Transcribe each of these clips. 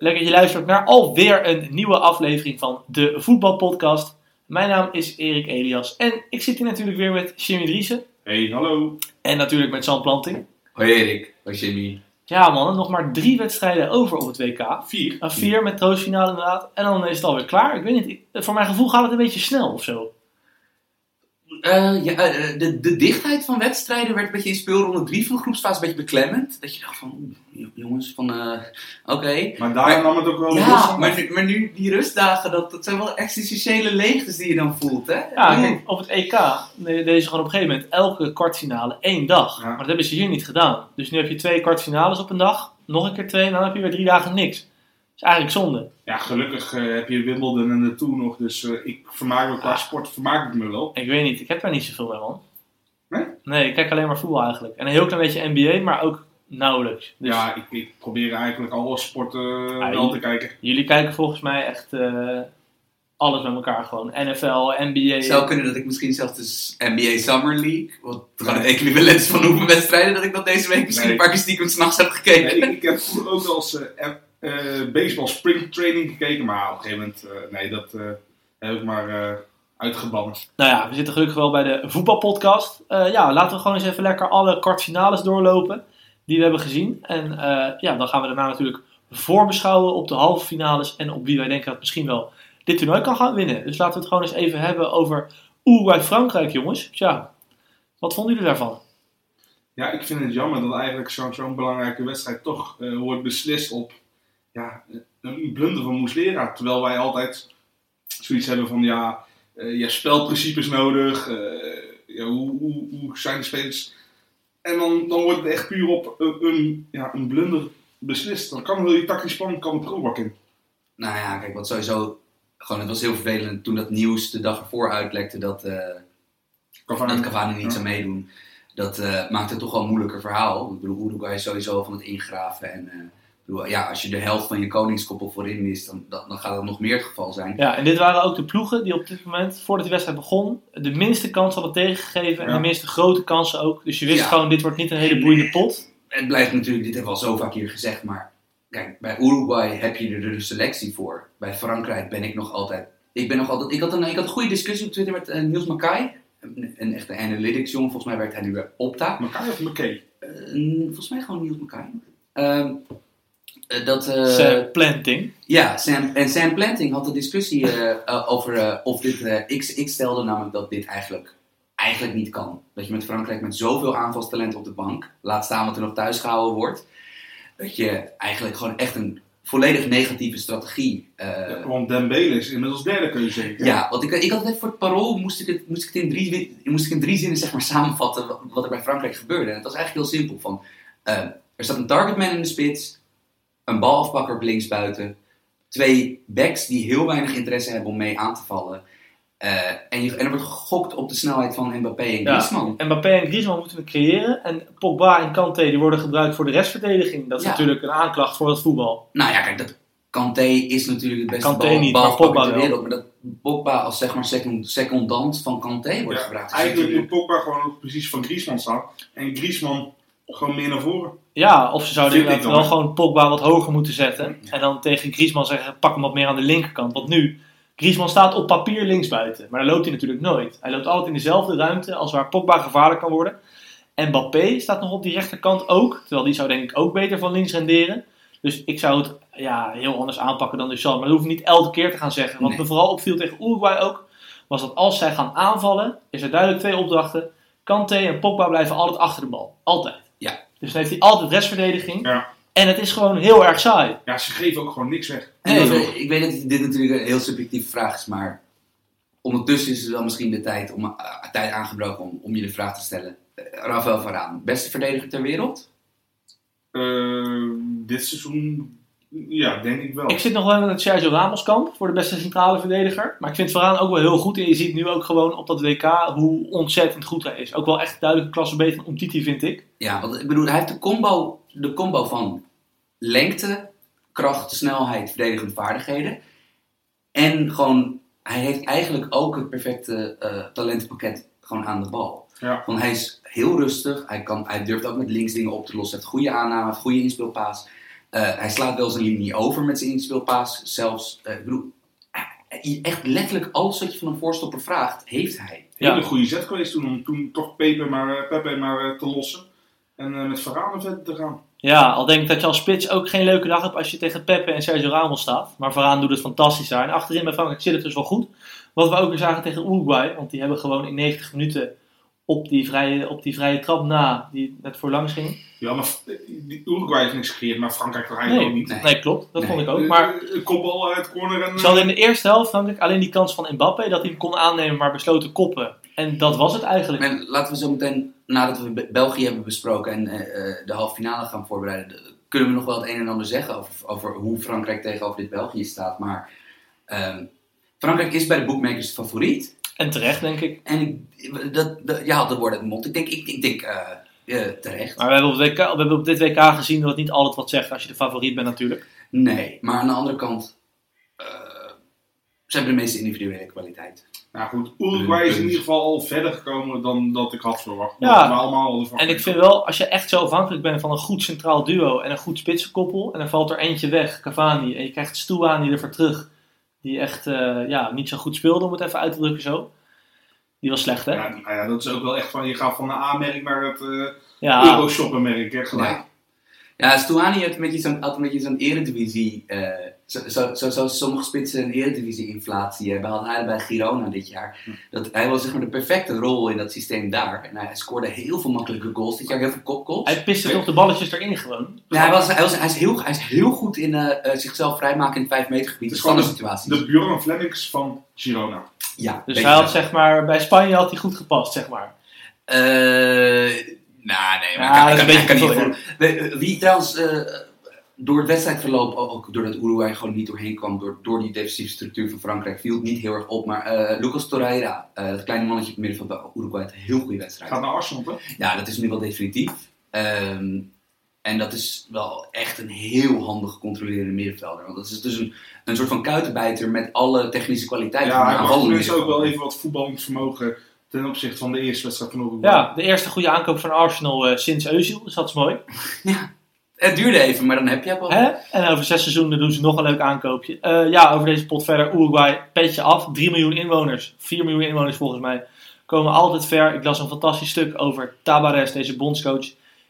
lekker je luistert naar alweer een nieuwe aflevering van de Voetbalpodcast. Mijn naam is Erik Elias en ik zit hier natuurlijk weer met Jimmy Driessen Hey, hallo. en natuurlijk met Sam Planting. Hoi Erik, hoi Jimmy. Ja man, nog maar drie wedstrijden over op het WK. Vier. Een vier met troostfinale inderdaad. En dan is het alweer klaar. Ik weet niet, voor mijn gevoel gaat het een beetje snel of zo. Eh, ja, eh, de, de dichtheid van wedstrijden werd een beetje in speelronde 3 van de groepsfase een beetje beklemmend. Dat je dacht van, oeh, jongens, van eh, oké. Maar daar nam het ook wel Ja, los maar, nu- maar nu die rustdagen, dat, dat zijn wel existentiële leegtes die je dan voelt, hè? Ja, kijk, op het EK de- deze gewoon op een gegeven moment elke kwartfinale één dag. Ja. Maar dat hebben ze hier niet gedaan. Dus nu heb je twee kwartfinales op een dag, nog een keer twee en dan heb je weer drie dagen niks. Is eigenlijk zonde. Ja, gelukkig eh, heb je Wimbledon en de Tour nog, dus eh, ik vermaak me qua Ah. sport vermaak ik me wel. Ik weet niet, ik heb daar niet zoveel mee man. Nee? Nee, ik kijk alleen maar voetbal eigenlijk. En een heel klein beetje NBA, maar ook nauwelijks. Dus Ja, ik, ik probeer eigenlijk alle sporten Ah, wel te kijken. jullie kijken volgens mij echt eh, alles met elkaar gewoon. NFL, NBA. Het zou kunnen dat ik misschien zelfs de NBA Summer League, wat gewoon het equivalent van hoeveel wedstrijden, dat ik dat deze week misschien Nee. een paar keer stiekem s'nachts heb gekeken. Nee, ik, ik heb vroeger ook wel eens eh, baseball spring training gekeken, maar op een gegeven moment, eh, nee, dat eh, heb ik maar uitgebannen. Nou ja, we zitten gelukkig wel bij de voetbalpodcast. Ja, laten we gewoon eens even lekker alle kwartfinales doorlopen die we hebben gezien. En ja, dan gaan we daarna natuurlijk voorbeschouwen op de halve finales en op wie wij denken dat misschien wel dit toernooi kan gaan winnen. Dus laten we het gewoon eens even hebben over Uruguay-Frankrijk, jongens. Tja, wat vonden jullie daarvan? Ja, ik vind het jammer dat eigenlijk zo'n zo'n belangrijke wedstrijd toch wordt beslist op ja, een blunder van Moeslera. Terwijl wij altijd zoiets hebben van ja, eh, je hebt spelprincipes nodig, eh, ja, hoe, hoe, hoe zijn de spelers. En dan, dan wordt het echt puur op een, een, ja, een blunder beslist. Dan kan heel je tactisch plan kan prullenbak in. Nou ja, kijk, wat sowieso. Gewoon, het was heel vervelend toen dat nieuws de dag ervoor uitlekte dat, eh Cavani. dat Cavani niet Ja. zou meedoen. Dat eh, maakt het toch wel een moeilijker verhaal. Ik bedoel, Uruguay is sowieso van het ingraven. En ja, als je de helft van je koningskoppel voorin mist, dan, dan, dan gaat dat nog meer het geval zijn. Ja, en dit waren ook de ploegen die op dit moment, voordat de wedstrijd begon, de minste kans hadden tegengegeven en Ja. de minste grote kansen ook. Dus je wist Ja. gewoon, dit wordt niet een hele boeiende pot. Het blijft natuurlijk, dit hebben we al zo vaak hier gezegd, maar kijk, bij Uruguay heb je er de selectie voor. Bij Frankrijk ben ik nog altijd. Ik ben nog altijd. Ik had een, ik had een goede discussie op Twitter met eh, Niels Mackay. Een, een echte analytics jongen. Volgens mij werkt hij nu bij Opta. Elkaar of McKay? Eh, volgens mij gewoon Niels Mackay. Ehm, eh, dat, eh, Sam Planting. ja, Sam, en Sam Planting had de discussie eh, eh, over eh, of dit. eh, ik, ik stelde namelijk dat dit eigenlijk, eigenlijk niet kan. Dat je met Frankrijk met zoveel aanvalstalent op de bank, laat staan wat er nog thuis gehouden wordt, dat je eigenlijk gewoon echt een volledig negatieve strategie. eh, Ja, want Dembele is inmiddels derde keuze. ja, want ik, ik had net voor het parool, moest ik het, moest ik het in, drie, moest ik in drie zinnen zeg maar, samenvatten wat, wat er bij Frankrijk gebeurde. En het was eigenlijk heel simpel. Van, eh, er staat een targetman in de spits, een balafpakker op linksbuiten, twee backs die heel weinig interesse hebben om mee aan te vallen. Eh, en, je, en er wordt gegokt op de snelheid van Mbappé en Ja. Griezmann. Mbappé en Griezmann moeten we creëren. En Pogba en Kanté die worden gebruikt voor de restverdediging. Dat is Ja. natuurlijk een aanklacht voor het voetbal. Nou ja, kijk, dat Kanté is natuurlijk het beste Kanté bal, niet, Pogba ter wereld. Maar dat Pogba als zeg maar second, secondant van Kanté wordt Ja, gebruikt. Eigenlijk moet Pogba gewoon precies van Griezmann staan. En Griezmann gewoon meer naar voren. Ja, of ze zouden inderdaad wel gewoon Pogba wat hoger moeten zetten. En dan tegen Griezmann zeggen, pak hem wat meer aan de linkerkant. Want nu, Griezmann staat op papier linksbuiten. Maar dan loopt hij natuurlijk nooit. Hij loopt altijd in dezelfde ruimte als waar Pogba gevaarlijk kan worden. En Mbappé staat nog op die rechterkant ook. Terwijl die zou denk ik ook beter van links renderen. Dus ik zou het ja, heel anders aanpakken dan Duchamp. Maar dat hoef ik niet elke keer te gaan zeggen. Wat Nee. me vooral opviel tegen Uruguay ook, was dat als zij gaan aanvallen, is er duidelijk twee opdrachten. Kanté en Pogba blijven altijd achter de bal. Altijd. Dus dan heeft hij altijd restverdediging. Ja. En het is gewoon heel erg saai. Ja, ze geven ook gewoon niks weg. En Nee, ik, nee. weet- ik weet dat dit natuurlijk een heel subjectieve vraag is, maar ondertussen is het wel misschien de tijd, om, eh, tijd aangebroken om, om je de vraag te stellen. Eh, Rafael Varaan, beste verdediger ter wereld? Eh, dit seizoen, ja, denk ik wel. Ik zit nog wel in het Sergio Ramos kamp voor de beste centrale verdediger. Maar ik vind Varaan ook wel heel goed. En je ziet nu ook gewoon op dat WK hoe ontzettend goed hij is. Ook wel echt duidelijk een klasse beter dan Umtiti vind ik. Ja, want ik bedoel, hij heeft de combo, de combo van lengte, kracht, snelheid, verdedigende vaardigheden. En gewoon, hij heeft eigenlijk ook het perfecte eh, talentenpakket gewoon aan de bal. Ja. Want hij is heel rustig, hij, kan, hij durft ook met links dingen op te lossen, heeft goede aanname, heeft goede inspeelpaas. Eh, hij slaat wel zijn linie over met zijn inspeelpaas. Zelfs, eh, ik bedoel, eh, echt letterlijk alles wat je van een voorstopper vraagt, heeft hij. Ja. Hele goede zet geweest toen om toen toch Pepe maar, eh, Pepe maar te lossen. En eh, met Varane verder te gaan. Ja, al denk ik dat je als spits ook geen leuke dag hebt als je tegen Pepe en Sergio Ramos staat. Maar Varaan doet het fantastisch daar. En achterin bij Frankrijk zit het dus wel goed. Wat we ook weer zagen tegen Uruguay. Want die hebben gewoon in 90 minuten op die vrije, op die vrije trap na, die net voor langs ging. Ja, maar eh, die Uruguay heeft niks gecreëerd, maar Frankrijk toch eigenlijk ook niet. Nee. Nee, klopt. Dat Nee. vond ik ook. Maar Eh, Een kopbal uit corner en... ze hadden in de eerste helft Frankrijk alleen die kans van Mbappé. Dat hij hem kon aannemen, maar besloten koppen. En dat was het eigenlijk. En laten we zo meteen, nadat we Be- België hebben besproken en eh, eh, de halve finale gaan voorbereiden, de- kunnen we nog wel het een en ander zeggen over, over hoe Frankrijk tegenover dit België staat. Maar ehm, Frankrijk is bij de bookmakers de favoriet. En terecht, denk ik. En ik, dat, dat, ja, dat wordt het mond. Ik denk, ik, ik denk eh, eh, terecht. Maar we hebben, op WK, we hebben op dit WK gezien dat het niet altijd wat zegt als je de favoriet bent natuurlijk. Nee, maar aan de andere kant, eh, ze hebben de meeste individuele kwaliteit. Nou goed, Uruguay is in ieder geval al verder gekomen dan dat ik had verwacht. Ja. We allemaal En ik vind wel, als je echt zo afhankelijk bent van een goed centraal duo en een goed spitsenkoppel, en dan valt er eentje weg, Cavani, en je krijgt Stuani ervoor terug, die echt eh, ja, niet zo goed speelde, om het even uit te drukken zo. Die was slecht, hè? Ja, nou ja, dat is ook wel echt van, je gaat van de A-merk naar het eh Ja, Euroshopper-merk, hè, gelijk. Ja. Ja, Stuani heeft een beetje zo'n, had een beetje zo'n eredivisie. eh zo, zo, zo, zoals sommige spitsen een eredivisie-inflatie hebben. Had hij bij Girona dit jaar. Dat, hij was zeg maar de perfecte rol in dat systeem daar. En hij scoorde heel veel makkelijke goals dit jaar, heel veel kopgoals. hij piste toch de balletjes erin gewoon. Ja, hij, was, hij, was, hij, is heel, hij is heel goed in eh, eh, zichzelf vrijmaken in het 5 meter gebied. Van de gewoon situaties. De Bjorn Flemings van Girona. ja, Dus hij had zeg maar, bij Spanje had hij goed gepast, zeg maar. Eh, nou, nee, maar Ja, ik dat kan, is ik kan, een ik kan beetje niet voor. Wie trouwens eh, door het wedstrijdverloop, ook ook doordat Uruguay gewoon niet doorheen kwam, door, door die defensieve structuur van Frankrijk, viel het niet heel erg op. Maar eh, Lucas Torreira, eh dat kleine mannetje op het middenveld bij Uruguay, had een heel goede wedstrijd. Gaat naar Arsenal, toch? Ja, dat is nu wel definitief. Ehm, en dat is wel echt een heel handig controlerende middenvelder. Want dat is dus een, een soort van kuitenbijter met alle technische kwaliteiten. Ja, van hij tenminste ook wel even wat voetballend vermogen ten opzichte van de eerste wedstrijd van Uruguay. Ja, de eerste goede aankoop van Arsenal eh, sinds Özil, dus dat is mooi. Het duurde even, maar dan heb je het wel. Hè? En over zes seizoenen doen ze nog een leuk aankoopje. Eh, ja, over deze pot verder. Uruguay, petje af. 3 miljoen inwoners. 4 miljoen inwoners volgens mij. Komen altijd ver. Ik las een fantastisch stuk over Tabares, deze bondscoach.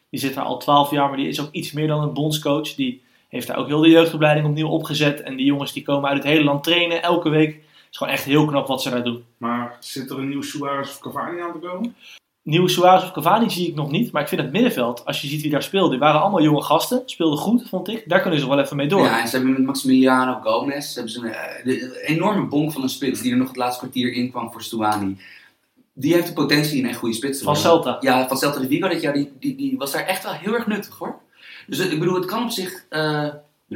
Die zit daar al 12 jaar, maar die is ook iets meer dan een bondscoach. Die heeft daar ook heel de jeugdopleiding opnieuw opgezet. En die jongens die komen uit het hele land trainen, elke week. Het is gewoon echt heel knap wat ze daar doen. Maar zit er een nieuw Suarez of Cavani aan te komen? Nieuwe Suarez of Cavani zie ik nog niet. Maar ik vind het middenveld, als je ziet wie daar speelde, die waren allemaal jonge gasten. Speelden goed, vond ik. Daar kunnen ze wel even mee door. Ja, en ze hebben met Maximiliano Gomez hebben ze een, eh, een enorme bonk van een spits die er nog het laatste kwartier in kwam voor Stuani. Die heeft de potentie een echt goede spits te Van. Celta. Ja, van Celta de Vigo dit jaar, die, die, die was daar echt wel heel erg nuttig hoor. Dus ik bedoel, het kan op zich, eh,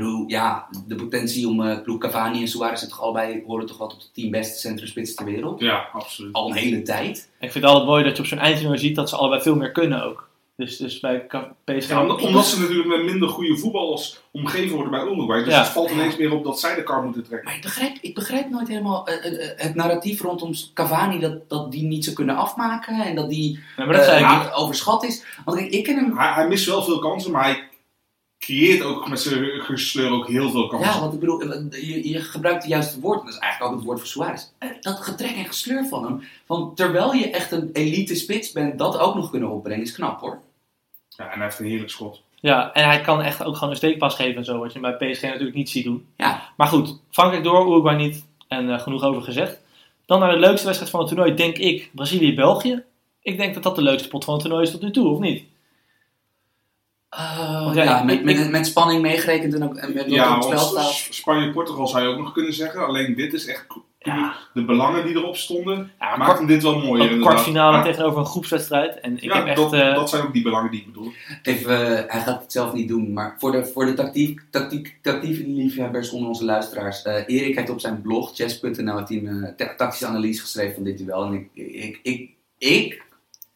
bedoel, ja, de potentie om, eh ploeg Cavani en Suarez zijn toch allebei, horen toch wel tot de tien beste centrumspitsen ter wereld. Ja, absoluut. Al een hele tijd. Ik vind het altijd mooi dat je op zo'n eindtoernooi ziet dat ze allebei veel meer kunnen ook. Dus, dus bij PSG... Ja, omdat, omdat ze natuurlijk met minder goede voetballers omgeven worden bij Uruguay. Dus Ja. het valt ineens meer op dat zij de kar moeten trekken. Maar ik begrijp, ik begrijp nooit helemaal eh, eh, het narratief rondom Cavani dat, dat die niet zou kunnen afmaken en dat die Nee, maar dat zei ik niet. overschat is. Want ik, ik ken hem. Hij, hij mist wel veel kansen, maar hij creëert ook met zijn gesleur ook heel veel kansen. Ja, want ik bedoel, eh, je, je gebruikt het juiste woord, en dat is eigenlijk ook het woord voor Suarez. Eh, Dat getrek en gesleur van hem, van terwijl je echt een elite spits bent, dat ook nog kunnen opbrengen, is knap hoor. Ja, en hij heeft een heerlijk schot. Ja, en hij kan echt ook gewoon een steekpas geven en zo, wat je bij PSG natuurlijk niet ziet doen. Ja. Maar goed, Frankrijk door, Uruguay niet. En eh, genoeg over gezegd. Dan naar de leukste wedstrijd van het toernooi, denk ik, Brazilië-België. Ik denk dat dat de leukste pot van het toernooi is tot nu toe, of niet? Uh, Want ja, met, met, met spanning meegerekend en ook en met wat Ja, op het spel staat. Spanje-Portugal zou je ook nog kunnen zeggen. Alleen dit is echt Ja, de belangen die erop stonden. ja Maakt hem dit wel mooier een kwartfinale Ja, tegenover een groepswedstrijd. En ik ja, heb echt... dat, eh, dat zijn ook die belangen die ik bedoel. Even, eh, hij gaat het zelf niet doen, maar voor de, voor de tactiek, tactiek, tactiek liefhebbers onder onze luisteraars. eh, Erik heeft op zijn blog, chess.nl, heeft een ta- tactische analyse geschreven van dit duel. En ik, ik, ik, ik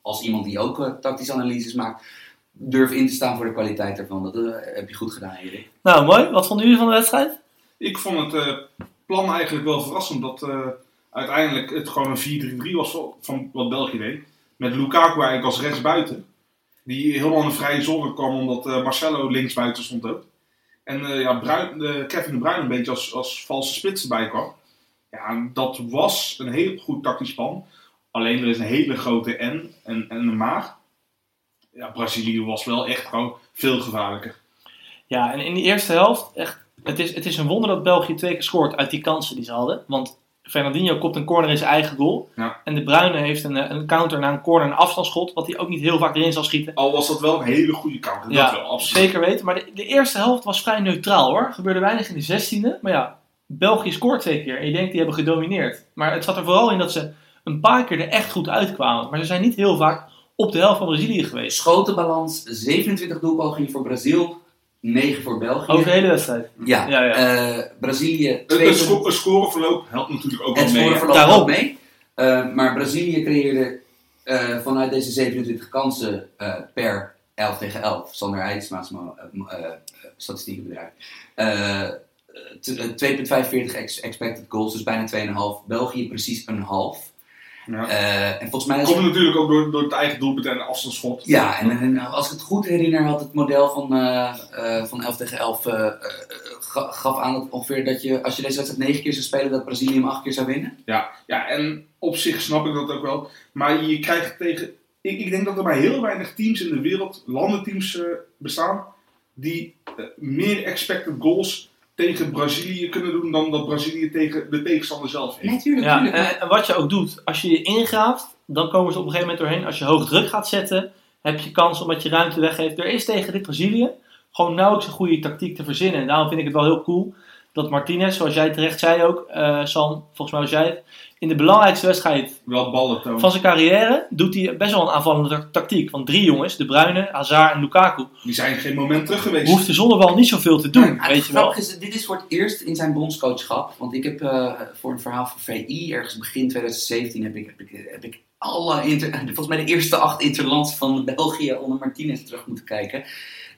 als iemand die ook tactische analyses maakt, durf in te staan voor de kwaliteit daarvan. Dat eh, heb je goed gedaan, Erik. Nou, mooi. Wat vonden jullie van de wedstrijd? Ik vond het eh, plan eigenlijk wel verrassend dat eh, uiteindelijk het gewoon een 4-3-3 was van- van wat België deed. Met Lukaku eigenlijk als rechtsbuiten. Die helemaal in de vrije zone kwam omdat eh, Marcelo linksbuiten stond ook. En eh, ja, Bruin, Kevin de Bruyne een beetje als, als valse spits erbij kwam. Ja, dat was een heel goed tactisch plan. Alleen er is een hele grote N en, en een maag. Ja, Brazilië was wel echt gewoon veel gevaarlijker. Ja, en in die eerste helft, echt, het, is, het is een wonder dat België twee keer scoort uit die kansen die ze hadden. Want Fernandinho kopt een corner in zijn eigen goal. Ja. En de Bruyne heeft een, eh, een counter naar een corner, een afstandsschot, wat hij ook niet heel vaak erin zal schieten. Al was dat wel een hele goede. Dat Ja, wel, absoluut. Zeker weten, maar de, de eerste helft was vrij neutraal hoor. Gebeurde weinig in de zestiende. Maar ja, België scoort twee keer en je denkt die hebben gedomineerd. Maar het zat er vooral in dat ze een paar keer er echt goed uitkwamen. Maar ze zijn niet heel vaak op de helft van Brazilië geweest. Schotenbalans, 27 doelpogingen voor Brazil, 9 voor België. Over de hele wedstrijd. Ja, Ja, ja. eh, Brazilië Een, 2 een, sco- een scoreverloop helpt natuurlijk ook wel Het mee. hè. scoreverloop Daarom. loopt mee. Eh, maar Brazilië creëerde eh, vanuit deze 27 kansen eh, per 11 tegen 11. Sander uh, uh, statistiekenbedrijf. Eh, t- eh, 2,45 ex- expected goals, dus bijna 2,5. België precies een half. Ja. Eh, en volgens mij Komt natuurlijk ook door, door het eigen doelpunt en afstandsschot. ja, en, en als ik het goed herinner, had het model van, eh, van 11 tegen 11 eh, eh, ga- gaf aan dat ongeveer dat je, als je deze wedstrijd 9 keer zou spelen, dat Brazilië hem 8 keer zou winnen. Ja, ja, en op zich snap ik dat ook wel. Maar je krijgt tegen. Ik, ik denk dat er maar heel weinig teams in de wereld, landenteams bestaan, die meer expected goals tegen Brazilië kunnen doen dan dat Brazilië tegen de tegenstander zelf heeft. Nee, tuurlijk, Ja, tuurlijk. en, en wat je ook doet, als je je ingraaft, dan komen ze op een gegeven moment doorheen. Als je hoog druk gaat zetten, heb je kans omdat je ruimte weggeeft. Er is tegen dit Brazilië gewoon nauwelijks een goede tactiek te verzinnen. En daarom vind ik het wel heel cool dat Martinez, zoals jij terecht zei ook, eh Sam, volgens mij was jij het, in de belangrijkste wedstrijd Wel ballen van zijn carrière doet hij best wel een aanvallende ta- tactiek. Want drie jongens, De Bruyne, Hazard en Lukaku, Die zijn geen moment terug geweest. hoefden zonder bal niet zoveel te doen, weet het je wel. is, dit is voor het eerst in zijn bondscoachschap. Want ik heb eh, voor een verhaal van VI, ergens begin 2017, heb ik, heb ik, heb ik alle, inter, volgens mij de eerste acht interlands van België onder Martinez terug moeten kijken.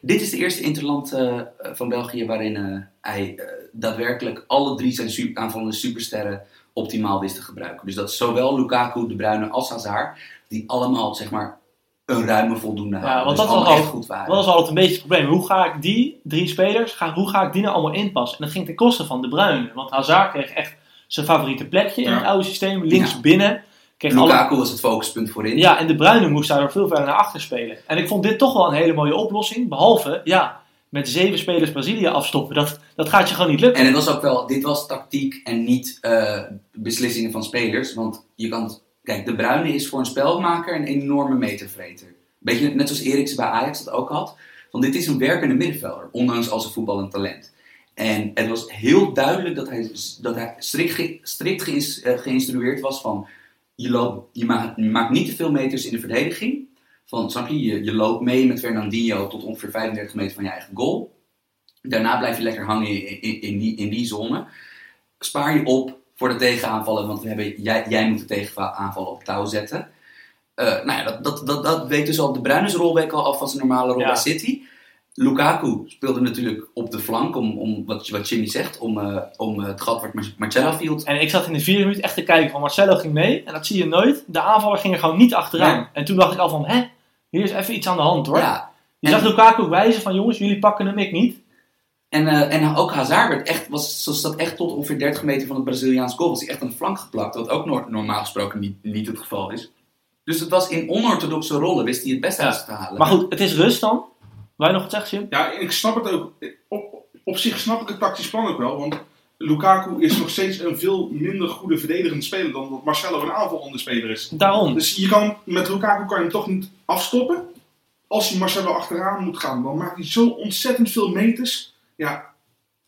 Dit is de eerste interland eh, van België waarin eh, hij eh, daadwerkelijk alle drie zijn super, aanvallende supersterren optimaal wist te gebruiken. Dus dat zowel Lukaku, De Bruyne als Hazard, die allemaal zeg maar een ruime voldoende hadden. want dus dat was allemaal al- echt goed waren. Dat was altijd een beetje het probleem. Hoe ga ik die drie spelers, ga, hoe ga ik die nou allemaal inpassen? En dat ging ten koste van De Bruyne. Want Hazard kreeg echt zijn favoriete plekje in Ja. het oude systeem. Links Ja. binnen. Kreeg alle... Lukaku was het focuspunt voorin. Ja, en De Bruyne moest daardoor veel verder naar achter spelen. En ik vond dit toch wel een hele mooie oplossing. Behalve, ja, met zeven spelers Brazilië afstoppen. Dat, dat gaat je gewoon niet lukken. En het was ook wel, dit was tactiek en niet eh, beslissingen van spelers. Want je kan, kijk, De Bruyne is voor een spelmaker een enorme metervreter. Beetje net zoals Eriksen bij Ajax dat ook had. Want dit is een werkende middenvelder, ondanks al zijn voetballend talent. En het was heel duidelijk dat hij, dat hij strikt, strikt eh, geïnstrueerd was van... Je, loopt, je, maakt, je maakt niet te veel meters in de verdediging. Van, snap je? je? Je loopt mee met Fernandinho tot ongeveer 35 meter van je eigen goal. Daarna blijf je lekker hangen in, in, in die, in die zone. Spaar je op voor de tegenaanvallen, want we hebben, jij, jij moet de tegenaanvallen op touw zetten. Eh, nou ja, dat, dat, dat, dat weet dus al de Bruines rolweek al af van zijn normale rol Ja. bij City. Lukaku speelde natuurlijk op de flank, om, om wat, wat Jimmy zegt, om, eh, om het gat wat Mar- Marcella viel. En ik zat in de vierde minuut echt te kijken van Marcelo ging mee. En dat zie je nooit. De aanvaller ging er gewoon niet achteraan. Nee. En toen dacht ik al van, hè, hier is even iets aan de hand hoor. Ja, Je En- zag Lukaku wijzen van, jongens, jullie pakken hem, ik niet. En, eh, en ook Hazard werd echt, was, zat echt tot ongeveer 30 meter van het Braziliaans goal. Was hij echt aan de flank geplakt, wat ook normaal gesproken niet, niet het geval is. Dus het was in onorthodoxe rollen, wist hij het best Ja. uit te halen. Maar goed, het is rust dan. Wil je nog wat zeggen, Jim? Ja, ik snap het ook. Op, op zich snap ik het tactisch plan ook wel. Want Lukaku is nog steeds een veel minder goede verdedigend speler dan dat Marcelo een aanvallende speler is. Daarom. Dus je kan, met Lukaku kan je hem toch niet afstoppen. Als hij Marcelo achteraan moet gaan, dan maakt hij zo ontzettend veel meters. Ja,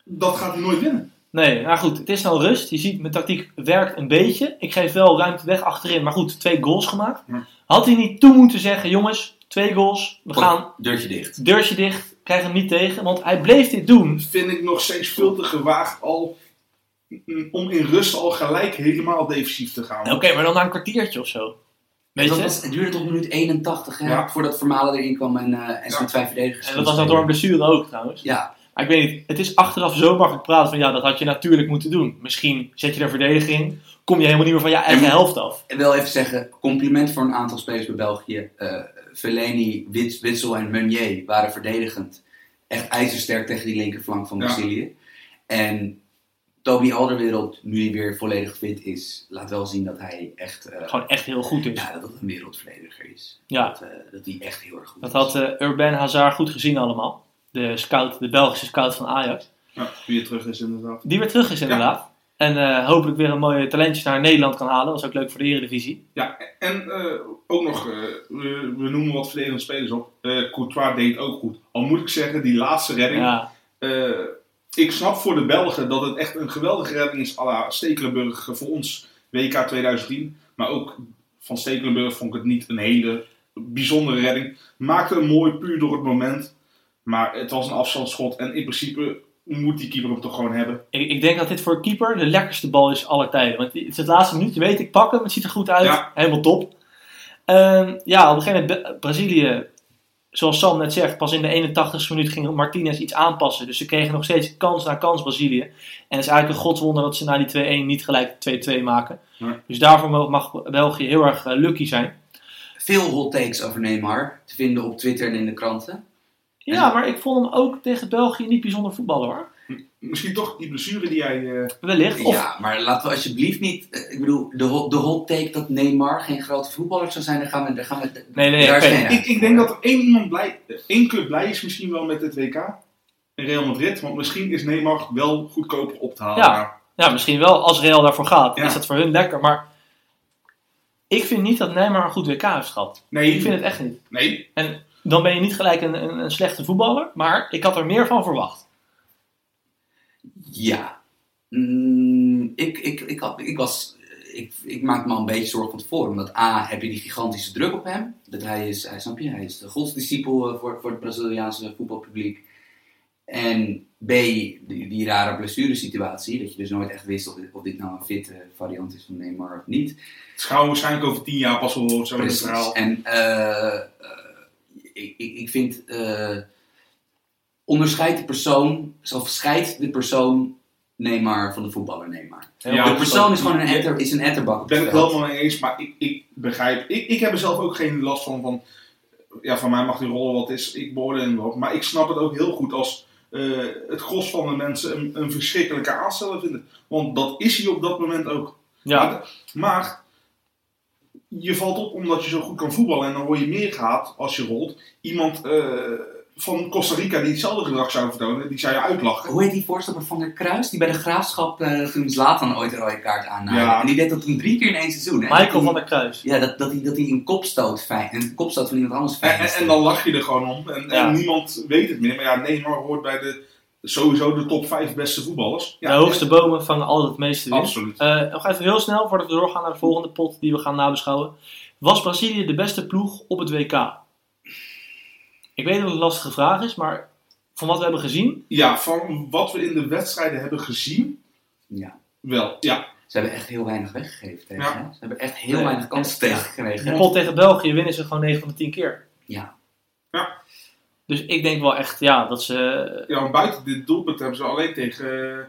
dat gaat hij nooit winnen. Nee, nou goed, het is nou rust. Je ziet, mijn tactiek werkt een beetje. Ik geef wel ruimte weg achterin, maar goed, twee goals gemaakt. Had hij niet toe moeten zeggen, jongens, twee goals, we Goed, gaan Deurtje dicht. deurtje dicht, krijg hem niet tegen. Want hij bleef dit doen. Vind ik nog steeds veel te gewaagd al, mm, om in rust al gelijk helemaal defensief te gaan. Oké, maar dan na een kwartiertje of zo. Weet Dat je? was, het duurde tot minuut 81, hè, Ja. voordat Vermalen erin kwam en, eh en Ja. zijn twee verdedigers. En dat was dan door een blessure ook trouwens. Ja, Maar ik weet niet, het is achteraf zo makkelijk praten van ja, dat had je natuurlijk moeten doen. Misschien zet je daar verdediging, kom je helemaal niet meer van je eigen En- helft af. en wel even zeggen, compliment voor een aantal spelers bij België. Eh Fellaini, Wits, Witsel en Meunier waren verdedigend. echt ijzersterk tegen die linkerflank van Ja. Brazilië. En Toby Alderwereld, nu hij weer volledig fit is, laat wel zien dat hij echt, eh, Gewoon echt heel goed is. ja, dat het een wereldverdediger is. Ja. Dat, eh, dat hij echt heel erg goed Dat is. had eh, Urban Hazard goed gezien allemaal. De scout, de Belgische scout van Ajax. Ja, wie er terug is inderdaad. Die weer terug is inderdaad. En eh, hopelijk weer een mooie talentje naar Nederland kan halen. Dat was ook leuk voor de Eredivisie. Ja, en eh, ook nog, eh, we, we noemen wat verdedigende spelers op. Courtois deed ook goed. Al moet ik zeggen, die laatste redding. Ja, ik snap voor de Belgen dat het echt een geweldige redding is à la Stekelenburg voor ons WK 2010. Maar ook van Stekelenburg vond ik het niet een hele bijzondere redding. Maakte hem mooi puur door het moment. Maar het was een afstandsschot en in principe moet die keeper hem toch gewoon hebben. ik, ik denk dat dit voor een keeper de lekkerste bal is aller tijden. Want het is het laatste minuut, je weet, ik pak hem, het ziet er goed uit. Ja. Helemaal top. Ehm, ja, op een gegeven moment, Brazilië, zoals Sam net zegt, pas in de 81ste minuut ging Martinez iets aanpassen. Dus ze kregen nog steeds kans na kans Brazilië. En het is eigenlijk een godswonder dat ze na die 2-1 niet gelijk 2-2 maken. Dus daarvoor mag- mag België heel erg eh, lucky zijn. Veel hot takes over Neymar te vinden op Twitter en in de kranten. Ja, maar ik vond hem ook tegen België niet bijzonder voetballen hoor. Misschien toch die blessure die jij... eh, Wellicht. Of, Ja, maar laten we alsjeblieft niet. eh, Ik bedoel, de, hot- de hot take dat Neymar geen grote voetballer zou zijn, daar gaan we. Daar gaan we Nee, nee, daar geen Ik, ik denk dat er één, iemand blij, één club blij is misschien wel met het WK. In Real Madrid. Want misschien is Neymar wel goedkoper op te halen. Ja. Ja, misschien wel als Real daarvoor gaat. Ja. Is dat voor hun lekker. Maar ik vind niet dat Neymar een goed WK heeft gehad. Nee, Ik vind het echt niet. nee. En dan ben je niet gelijk een, een, een slechte voetballer. Maar ik had er meer van verwacht. Ja. Mm, ik, ik, ik, had, ik, was, ik, ik maak me al een beetje zorgen van tevoren. Omdat A, heb je die gigantische druk op hem. Dat hij is, hij, snap je, hij is de godsdiscipel eh, voor, voor het Braziliaanse voetbalpubliek. En B, die, die rare blessuresituatie. Dat je dus nooit echt wist of dit, of dit nou een fitte variant is van Neymar of niet. Het gaan waarschijnlijk over tien jaar pas wel horen, zo Precies. verhaal. En eh, eh, ik, ik, vind, eh onderscheid de persoon, of scheidt de persoon Neymar van de voetballer Neymar. Ja, de persoon is gewoon een, etter, is een etterbak ben het wel mee eens, maar ik, ik begrijp. Ik, ik heb er zelf ook geen last van. van ja, van mij mag die rol wat is. Ik beoordeel hem wel. Maar ik snap het ook heel goed als eh, het gros van de mensen een, een verschrikkelijke aansteller vinden. Want dat is hij op dat moment ook. Ja, Maar, maar je valt op omdat je zo goed kan voetballen en dan word je meer gehaat als je rolt. Iemand eh, van Costa Rica die hetzelfde gedrag zou vertonen, die zou je uitlachen. Hoe heet die voorstander van der Kruis? Die bij de graafschap eh, toen Zlatan ooit een rode kaart aannam. Ja. En die deed dat toen drie keer in één seizoen. Hè? Michael van der Kruis. Ja, dat, dat, hij, dat hij een kopstoot, fijn, een kopstoot van iemand anders En, fijn en, en dan lach je er gewoon om. En, Ja. en niemand weet het meer. Maar ja, Neymar hoort bij de sowieso de top 5 beste voetballers. Ja, de hoogste bomen vangen altijd het meeste wind. Absoluut. Nog even heel snel, voordat we doorgaan naar de volgende pot die we gaan nabeschouwen. Was Brazilië de beste ploeg op het WK? Ik weet dat het een lastige vraag is, maar van wat we hebben gezien, Ja, van wat we in de wedstrijden hebben gezien, Ja. wel. Ja, Ze hebben echt heel weinig weggegeven tegen. Ja. hè? Ze hebben echt heel weinig kansen tegengekregen. de pot tegen België winnen ze gewoon 9 van de 10 keer. Ja. Ja. Dus ik denk wel echt, ja, dat ze... ja want buiten dit doelpunt hebben ze alleen tegen,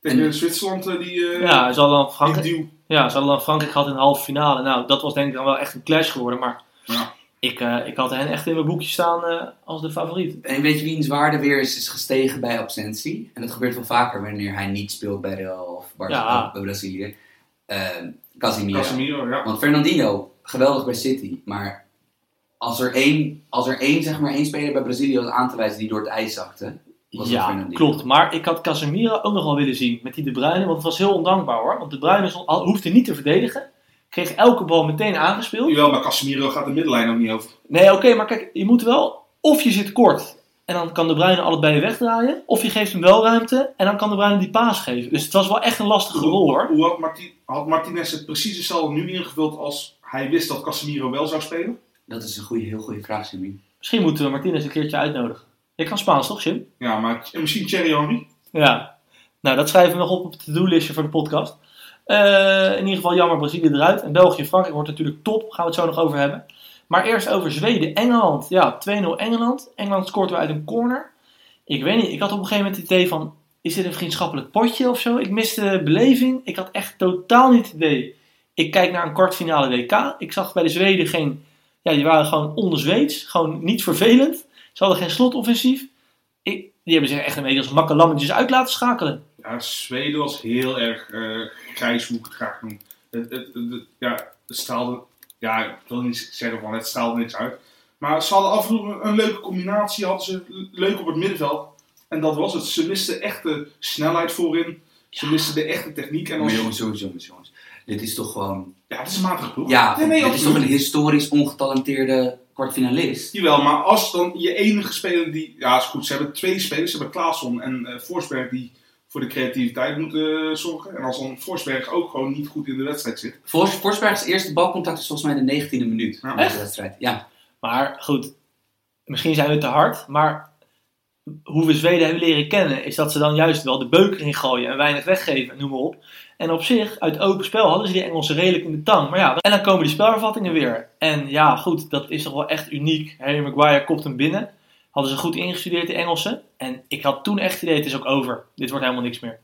tegen En- Zwitserland eh, die, eh Ja, ze hadden dan die Frankrijk, ja, ze hadden dan Frankrijk gehad in de halve finale. Nou, dat was denk ik dan wel echt een clash geworden. Maar Ja. ik, eh, ik had hen echt in mijn boekje staan eh, als de favoriet. En weet je wiens waarde weer is, is gestegen bij absentie? En dat gebeurt wel vaker wanneer hij niet speelt bij Real of Barcelona, Ja. bij Brazilië. Ehm Casemiro. Casemiro, ja. Want Fernandinho, geweldig bij City. Maar als er één, als er één, zeg maar, één speler bij Brazilië was aan te wijzen die door het ijs zakte, was het Ja, klopt. Maar ik had Casemiro ook nog wel willen zien met die De Bruyne. Want het was heel ondankbaar hoor. Want De Bruyne hoefde niet te verdedigen. Kreeg elke bal meteen aangespeeld. Jawel, maar Casemiro gaat de middenlijn ook niet over. Nee, oké, maar kijk, je moet wel... Of je zit kort en dan kan De Bruyne allebei wegdraaien. Of je geeft hem wel ruimte en dan kan De Bruyne die paas geven. Dus het was wel echt een lastige rol hoor. Hoe had, Marti had Martinez het precies hetzelfde nu ingevuld als hij wist dat Casemiro wel zou spelen? Dat is een goede, heel goede vraag, Jimmy. Misschien moeten we Martinez een keertje uitnodigen. Je kan Spaans toch, Jim? Ja, maar en misschien Thierry Henry? Ja. Nou, dat schrijven we nog op op het to-do-listje voor de podcast. Eh, in ieder geval jammer Brazilië eruit. En België en Frankrijk wordt natuurlijk top. Gaan we het zo nog over hebben. Maar eerst over Zweden. Engeland. Ja, 2-0 Engeland. Engeland scoort weer uit een corner. Ik weet niet. Ik had op een gegeven moment het idee van... Is dit een vriendschappelijk potje of zo? Ik miste de beleving. Ik had echt totaal niet het idee. Ik kijk naar een kwartfinale WK. Ik zag bij de Zweden geen... Ja, die waren gewoon onder Zweeds. Gewoon niet vervelend. Ze hadden geen slotoffensief. Ik, die hebben zich echt een beetje als makke lammetjes uit laten schakelen. Ja, Zweden was heel erg eh grijs, hoe ik het graag noem. Het, het, het- het- ja, het straalde, ja, ik wil niet zeggen van het straalde niks uit. Maar ze hadden af en toe een, leuke combinatie, hadden ze leuk op het middenveld. En dat was het. Ze misten echt de snelheid voorin. Ze misten de echte techniek. En Maar als, jongens, jongens, jongens, jongens. Dit is toch gewoon... ja, het is een matige ploeg. Ja, nee, nee, dit is toch een historisch ongetalenteerde kwartfinalist? Jawel, maar als dan je enige speler die... Ja, is goed. Ze hebben twee spelers. Ze hebben Klaasson en eh Forsberg die voor de creativiteit moeten eh, zorgen. En als dan Forsberg ook gewoon niet goed in de wedstrijd zit. Fors- Forsbergs eerste balcontact is volgens mij de 19e minuut Ja. van Echt? wedstrijd. Ja. Maar goed, misschien zijn we te hard. Maar hoe we Zweden hebben leren kennen, is dat ze dan juist wel de beuker in gooien en weinig weggeven, noem maar op. En op zich, uit open spel hadden ze die Engelsen redelijk in de tang. Maar ja, en dan komen die spelvervattingen weer. En ja, goed, dat is toch wel echt uniek. Harry Maguire kopt hem binnen. Hadden ze goed ingestudeerd, de Engelsen. En ik had toen echt het idee, het is ook over. Dit wordt helemaal niks meer.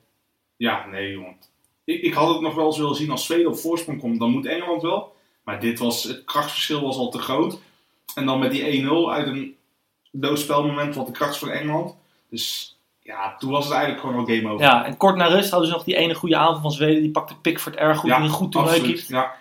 Ja, nee jongen. Ik, ik had het nog wel eens willen zien als Zweden op voorsprong komt. Dan moet Engeland wel. Maar dit was, het krachtsverschil was al te groot. En dan met die 1-0 uit een doodspelmoment wat de kracht voor Engeland. Dus ja, toen was het eigenlijk gewoon al game over. Ja, en kort na rust hadden ze nog die ene goede aanval van Zweden. Die pakte Pickford erg goed, Ja, die een goed toernooi kiest. Ja,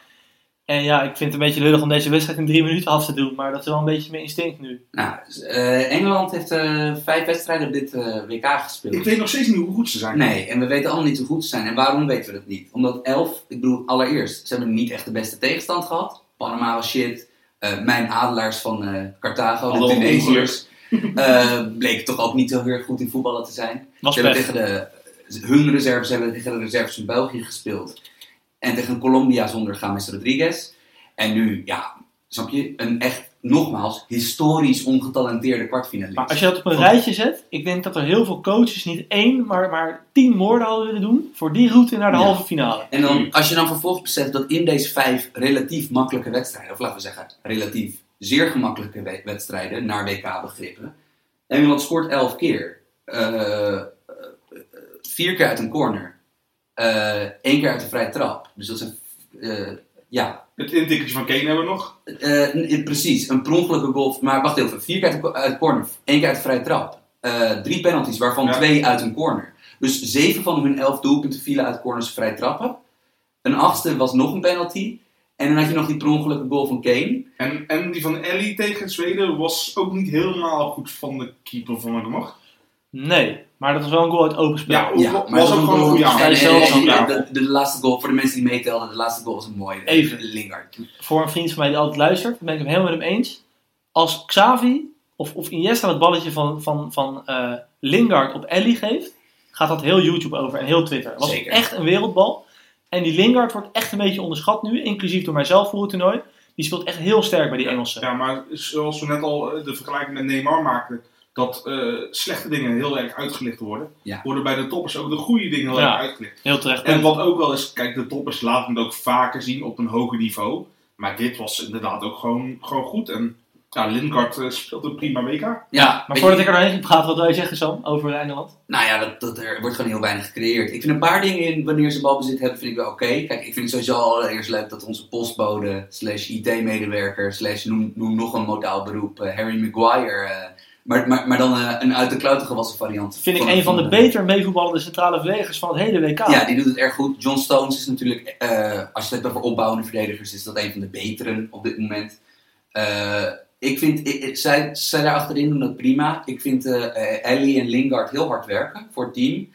En ja, ik vind het een beetje lullig om deze wedstrijd in drie minuten af te doen. Maar dat is wel een beetje mijn instinct nu. Nou, eh, Engeland heeft eh, vijf wedstrijden op dit eh, WK gespeeld. ik weet nog steeds niet hoe goed ze zijn. Nee, en we weten allemaal niet hoe goed ze zijn. En waarom weten we dat niet? Omdat elf, ik bedoel, allereerst, ze hebben niet echt de beste tegenstand gehad. Panama was shit. Eh, mijn adelaars van eh, Carthago, de Hadden al Tunesiërs, eh bleken toch ook niet zo heel erg goed in voetballen te zijn. Was Ze hebben tegen de, hun reserves hebben tegen de reserves van België gespeeld. En tegen Colombia zonder James Rodriguez. En nu, ja, snap je, een echt, nogmaals, historisch ongetalenteerde kwartfinalist. Maar als je dat op een rijtje zet, ik denk dat er heel veel coaches niet één, maar, maar tien moorden hadden willen doen voor die route naar de Ja. halve finale. En dan, als je dan vervolgens beseft dat in deze vijf relatief makkelijke wedstrijden, of laten we zeggen relatief zeer gemakkelijke we- wedstrijden naar WK-begrippen, Engeland scoort elf keer. Eh, eh, vier keer uit een corner. Eh één keer uit een vrije trap. Dus dat is een. eh, ja, Het intikketje van Kane hebben we nog. eh, precies, een per ongelukke goal. Maar wacht even, vier keer uit de, uit de corner, één keer uit de vrije trap. Eh, drie penalties, waarvan Ja. twee uit een corner. Dus zeven van hun elf doelpunten vielen uit corners en vrije trappen. Een achtste was nog een penalty. En dan had je nog die per ongelukke goal van Kane. En, en die van Ellie tegen Zweden was ook niet helemaal goed van de keeper, vond ik nog. Nee, maar dat was wel een goal uit open spel. Ja, Ja, was maar ook dat gewoon een goal- goede aanval. De, de laatste goal, voor de mensen die meetelden, de laatste goal was een mooie. Even. Lingard. Voor een vriend van mij die altijd luistert, ben ik het helemaal met hem eens. Als Xavi of, of Iniesta het balletje van, van, van eh, Lingard op Ellie geeft, gaat dat heel YouTube over en heel Twitter. Het was Zeker. echt een wereldbal. En die Lingard wordt echt een beetje onderschat nu, inclusief door mijzelf voor het toernooi. Die speelt echt heel sterk bij die Engelsen. Ja, maar zoals we net al eh, de vergelijking met Neymar maakten, dat eh, slechte dingen heel erg uitgelicht worden, Ja. worden bij de toppers ook de goede dingen heel Ja. erg uitgelicht. Heel terecht. En wat ook wel is, kijk, de toppers laten het ook vaker zien op een hoger niveau. Maar dit was inderdaad ook gewoon, gewoon goed. En ja, Lindgaard eh, speelt een prima WK. Ja, maar voordat je- ik er doorheen praat, wat wil je zeggen Sam, over Engeland? Nou ja, dat, dat, er wordt gewoon heel weinig gecreëerd. Ik vind een paar dingen in wanneer ze balbezit hebben, vind ik wel oké. Kijk, ik vind het sowieso allereerst leuk dat onze postbode, slash IT-medewerker, slash noem, noem nog een modaal beroep, eh, Harry Maguire. eh, maar, maar, maar dan een uit de kluiten gewassen variant. Vind ik een van de beter meevoetballende centrale verdedigers van het hele WK. Ja, die doet het erg goed. John Stones is natuurlijk, eh, als je het hebt over opbouwende verdedigers, is dat een van de beteren op dit moment. Eh, ik vind, ik, zij, zij daar achterin doen dat prima. Ik vind eh eh, Ellie en Lingard heel hard werken voor het team.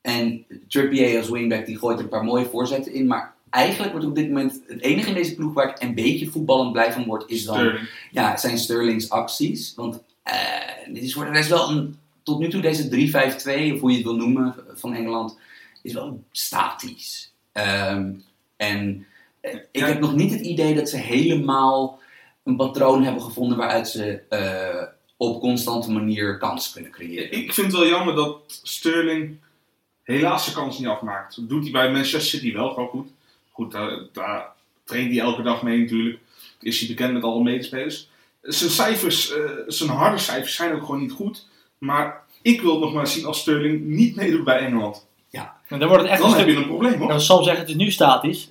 En Trippier als wingback, die gooit er een paar mooie voorzetten in. Maar eigenlijk wordt op dit moment het enige in deze ploeg waar ik een beetje voetballend blij van word, is dan Sterling. ja, zijn Sterling's acties. Want eh, dit is voor de rest wel een, tot nu toe deze 3-5-2, of hoe je het wil noemen, van Engeland, is wel statisch. Ehm, en ik Ja. heb nog niet het idee dat ze helemaal een patroon hebben gevonden waaruit ze eh, op constante manier kans kunnen creëren. Ik vind het wel jammer dat Sterling helaas zijn kans niet afmaakt. Dat doet hij bij Manchester City wel gewoon goed. Goed, daar, daar traint hij elke dag mee natuurlijk. Is hij bekend met alle medespelers. Zijn cijfers, eh, zijn harde cijfers zijn ook gewoon niet goed. Maar ik wil het nog maar zien als Sterling niet meedoet bij Engeland. En dan wordt het echt Dan een heb stuk... je een probleem hoor. Nou, Sam zegt het is nu statisch.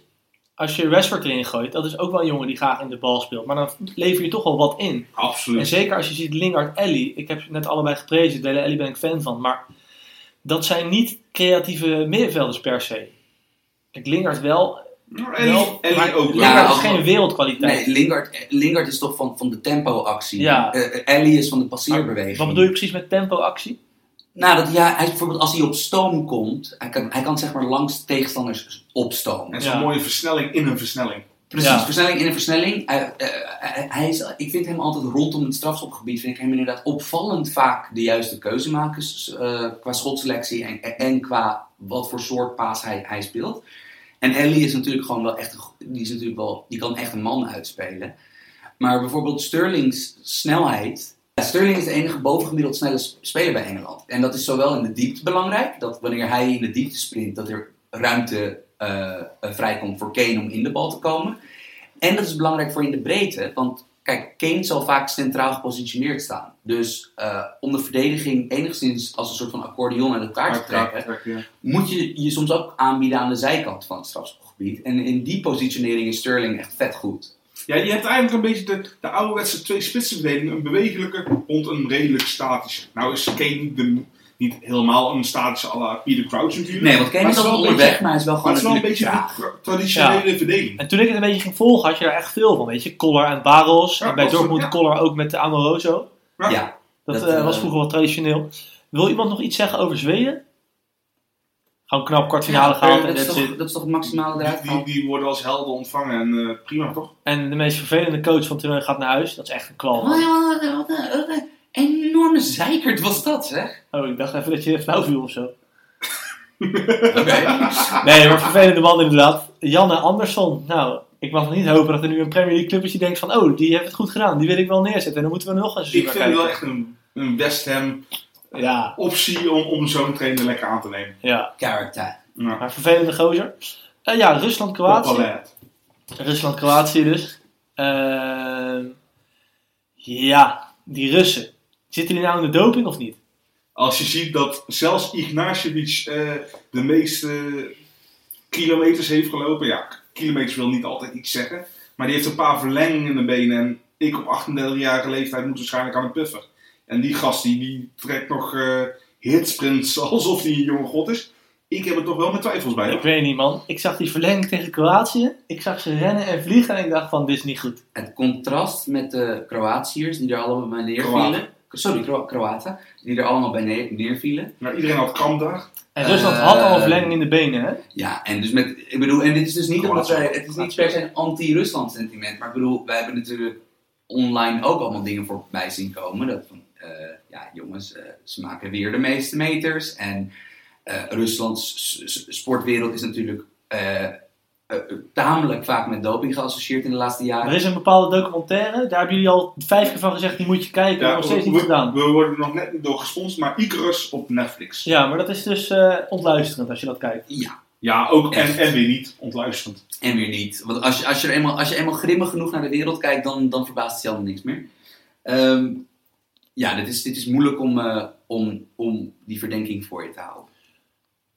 Als je Rashford erin gooit, dat is ook wel een jongen die graag in de bal speelt. Maar dan lever je toch wel wat in. En Absoluut. zeker als je ziet Lingard, Ellie. Ik heb ze net allebei geprezen. Dele Ellie ben ik fan van. Maar dat zijn niet creatieve middenvelders per se. Kijk, Lingard wel. Nou, Ellie, wel Ellie maar ook wel. Lingard is geen wereldkwaliteit. Nee, Lingard, Lingard is toch van, van de tempo-actie. Ja. Eh, Ellie is van de passeerbeweging. Wat bedoel je precies met tempo-actie? Nou, dat, ja, hij, bijvoorbeeld als hij op stoom komt, hij kan, hij kan zeg maar langs tegenstanders opstomen. En zo'n Ja. mooie versnelling in een versnelling. Precies, Ja. versnelling in een versnelling. Hij, eh, hij- hij is, ik vind hem altijd rondom het strafschopgebied, vind ik hem inderdaad opvallend vaak de juiste keuze maken s- eh, qua schotselectie en, en qua wat voor soort paas hij, hij speelt. En Ellie is natuurlijk gewoon wel echt, een die, is natuurlijk wel, die kan echt een man uitspelen. Maar bijvoorbeeld Sterling's snelheid. Sterling is de enige bovengemiddeld snelle sp- speler bij Engeland. En dat is zowel in de diepte belangrijk, dat wanneer hij in de diepte sprint, dat er ruimte eh, eh, vrijkomt voor Kane om in de bal te komen. En dat is belangrijk voor in de breedte, want kijk, Kane zal vaak centraal gepositioneerd staan. Dus eh, om de verdediging enigszins als een soort van accordeon uit elkaar te trekken, ja. moet je je soms ook aanbieden aan de zijkant van het strafschopgebied. En in die positionering is Sterling echt vet goed. Ja, je hebt eigenlijk een beetje de, de ouderwetse twee spitsenverdeling. Een bewegelijke rond een redelijk statische. Nou is Kane niet, de, niet helemaal een statische à la Peter Crouch natuurlijk. Nee, want Kane is wel onderweg, beetje- maar hij is wel gewoon het is wel een beetje de traditionele verdeling. En toen ik het een beetje ging volgen, had je daar echt veel van. Weet je, Koller en Barros. Ja, en bij Dortmund ja. Koller ook met de Amoroso. Ja. Ja, Dat, Dat, eh, eh, was vroeger wel traditioneel. Wil iemand nog iets zeggen over Zweden? Gewoon knap kwartfinale Ja, gehaald en dat, is toch, dat is toch het maximale eruit Die, die worden als helden ontvangen en eh, prima toch? En de meest vervelende coach van het toernooi gaat naar huis. Dat is echt een kwal. Wat, wat, een enorme zeikert was dat, zeg. Oh, ik dacht even dat je flauw viel of zo. Oké. Nee, maar vervelende man inderdaad. Janne Andersson. Nou, ik mag nog niet hopen dat er nu een Premier League club is die denkt van... Oh, die heeft het goed gedaan. Die wil ik wel neerzetten. En dan moeten we nog een seizoen Ik vind het wel kijken. echt een, een West Ham Ja, optie om, om zo'n trainer lekker aan te nemen. ja. Character. Ja. Maar vervelende gozer. Eh, ja, Rusland-Kroatië. Rusland-Kroatië dus. Ehm, ja, die Russen. Zitten die nou in de doping of niet? Als je ziet dat zelfs Ignatjevic eh, de meeste kilometers heeft gelopen. Ja, kilometers wil niet altijd iets zeggen. Maar die heeft een paar verlengingen in de benen. En ik op 38-jarige leeftijd moet waarschijnlijk aan het puffen. En die gast die, die trekt nog eh hitsprints alsof hij een jonge god is. Ik heb er toch wel mijn twijfels bij. Ik weet niet, man. Ik zag die verlenging tegen Kroatië. Ik zag ze rennen en vliegen en ik dacht van, dit is niet goed. Het contrast met de Kroatiërs die er allemaal bij neervielen. Kroaten. Sorry, Kro Kroaten. Die er allemaal bij neer, neervielen. Nou, iedereen had kramp daar. En Rusland Eh, had al een verlenging in de benen, hè? Ja, en dus met, ik bedoel, en dit is dus niet omdat wij, het is niet per se een anti-Rusland sentiment, maar ik bedoel, wij hebben natuurlijk online ook allemaal dingen voorbij zien komen. Dat van, eh, ja jongens, eh, ze maken weer de meeste meters en eh Ruslands sportwereld is natuurlijk eh, eh, tamelijk vaak met doping geassocieerd in de laatste jaren. Er is een bepaalde documentaire, daar hebben jullie al vijf keer van gezegd, die moet je kijken. nog steeds niet we, gedaan. we worden nog net niet door gesponsord, maar Icarus op Netflix. Ja, Ja, maar dat is dus eh, ontluisterend als je dat kijkt. Ja, ook en, en weer niet. Ontluisterend. en weer niet. Want als je, als je, er eenmaal, als je eenmaal grimmig genoeg naar de wereld kijkt, dan, dan verbaast het je allemaal niks meer. Ehm, ja, dit is, dit is moeilijk om, eh, om, om die verdenking voor je te houden.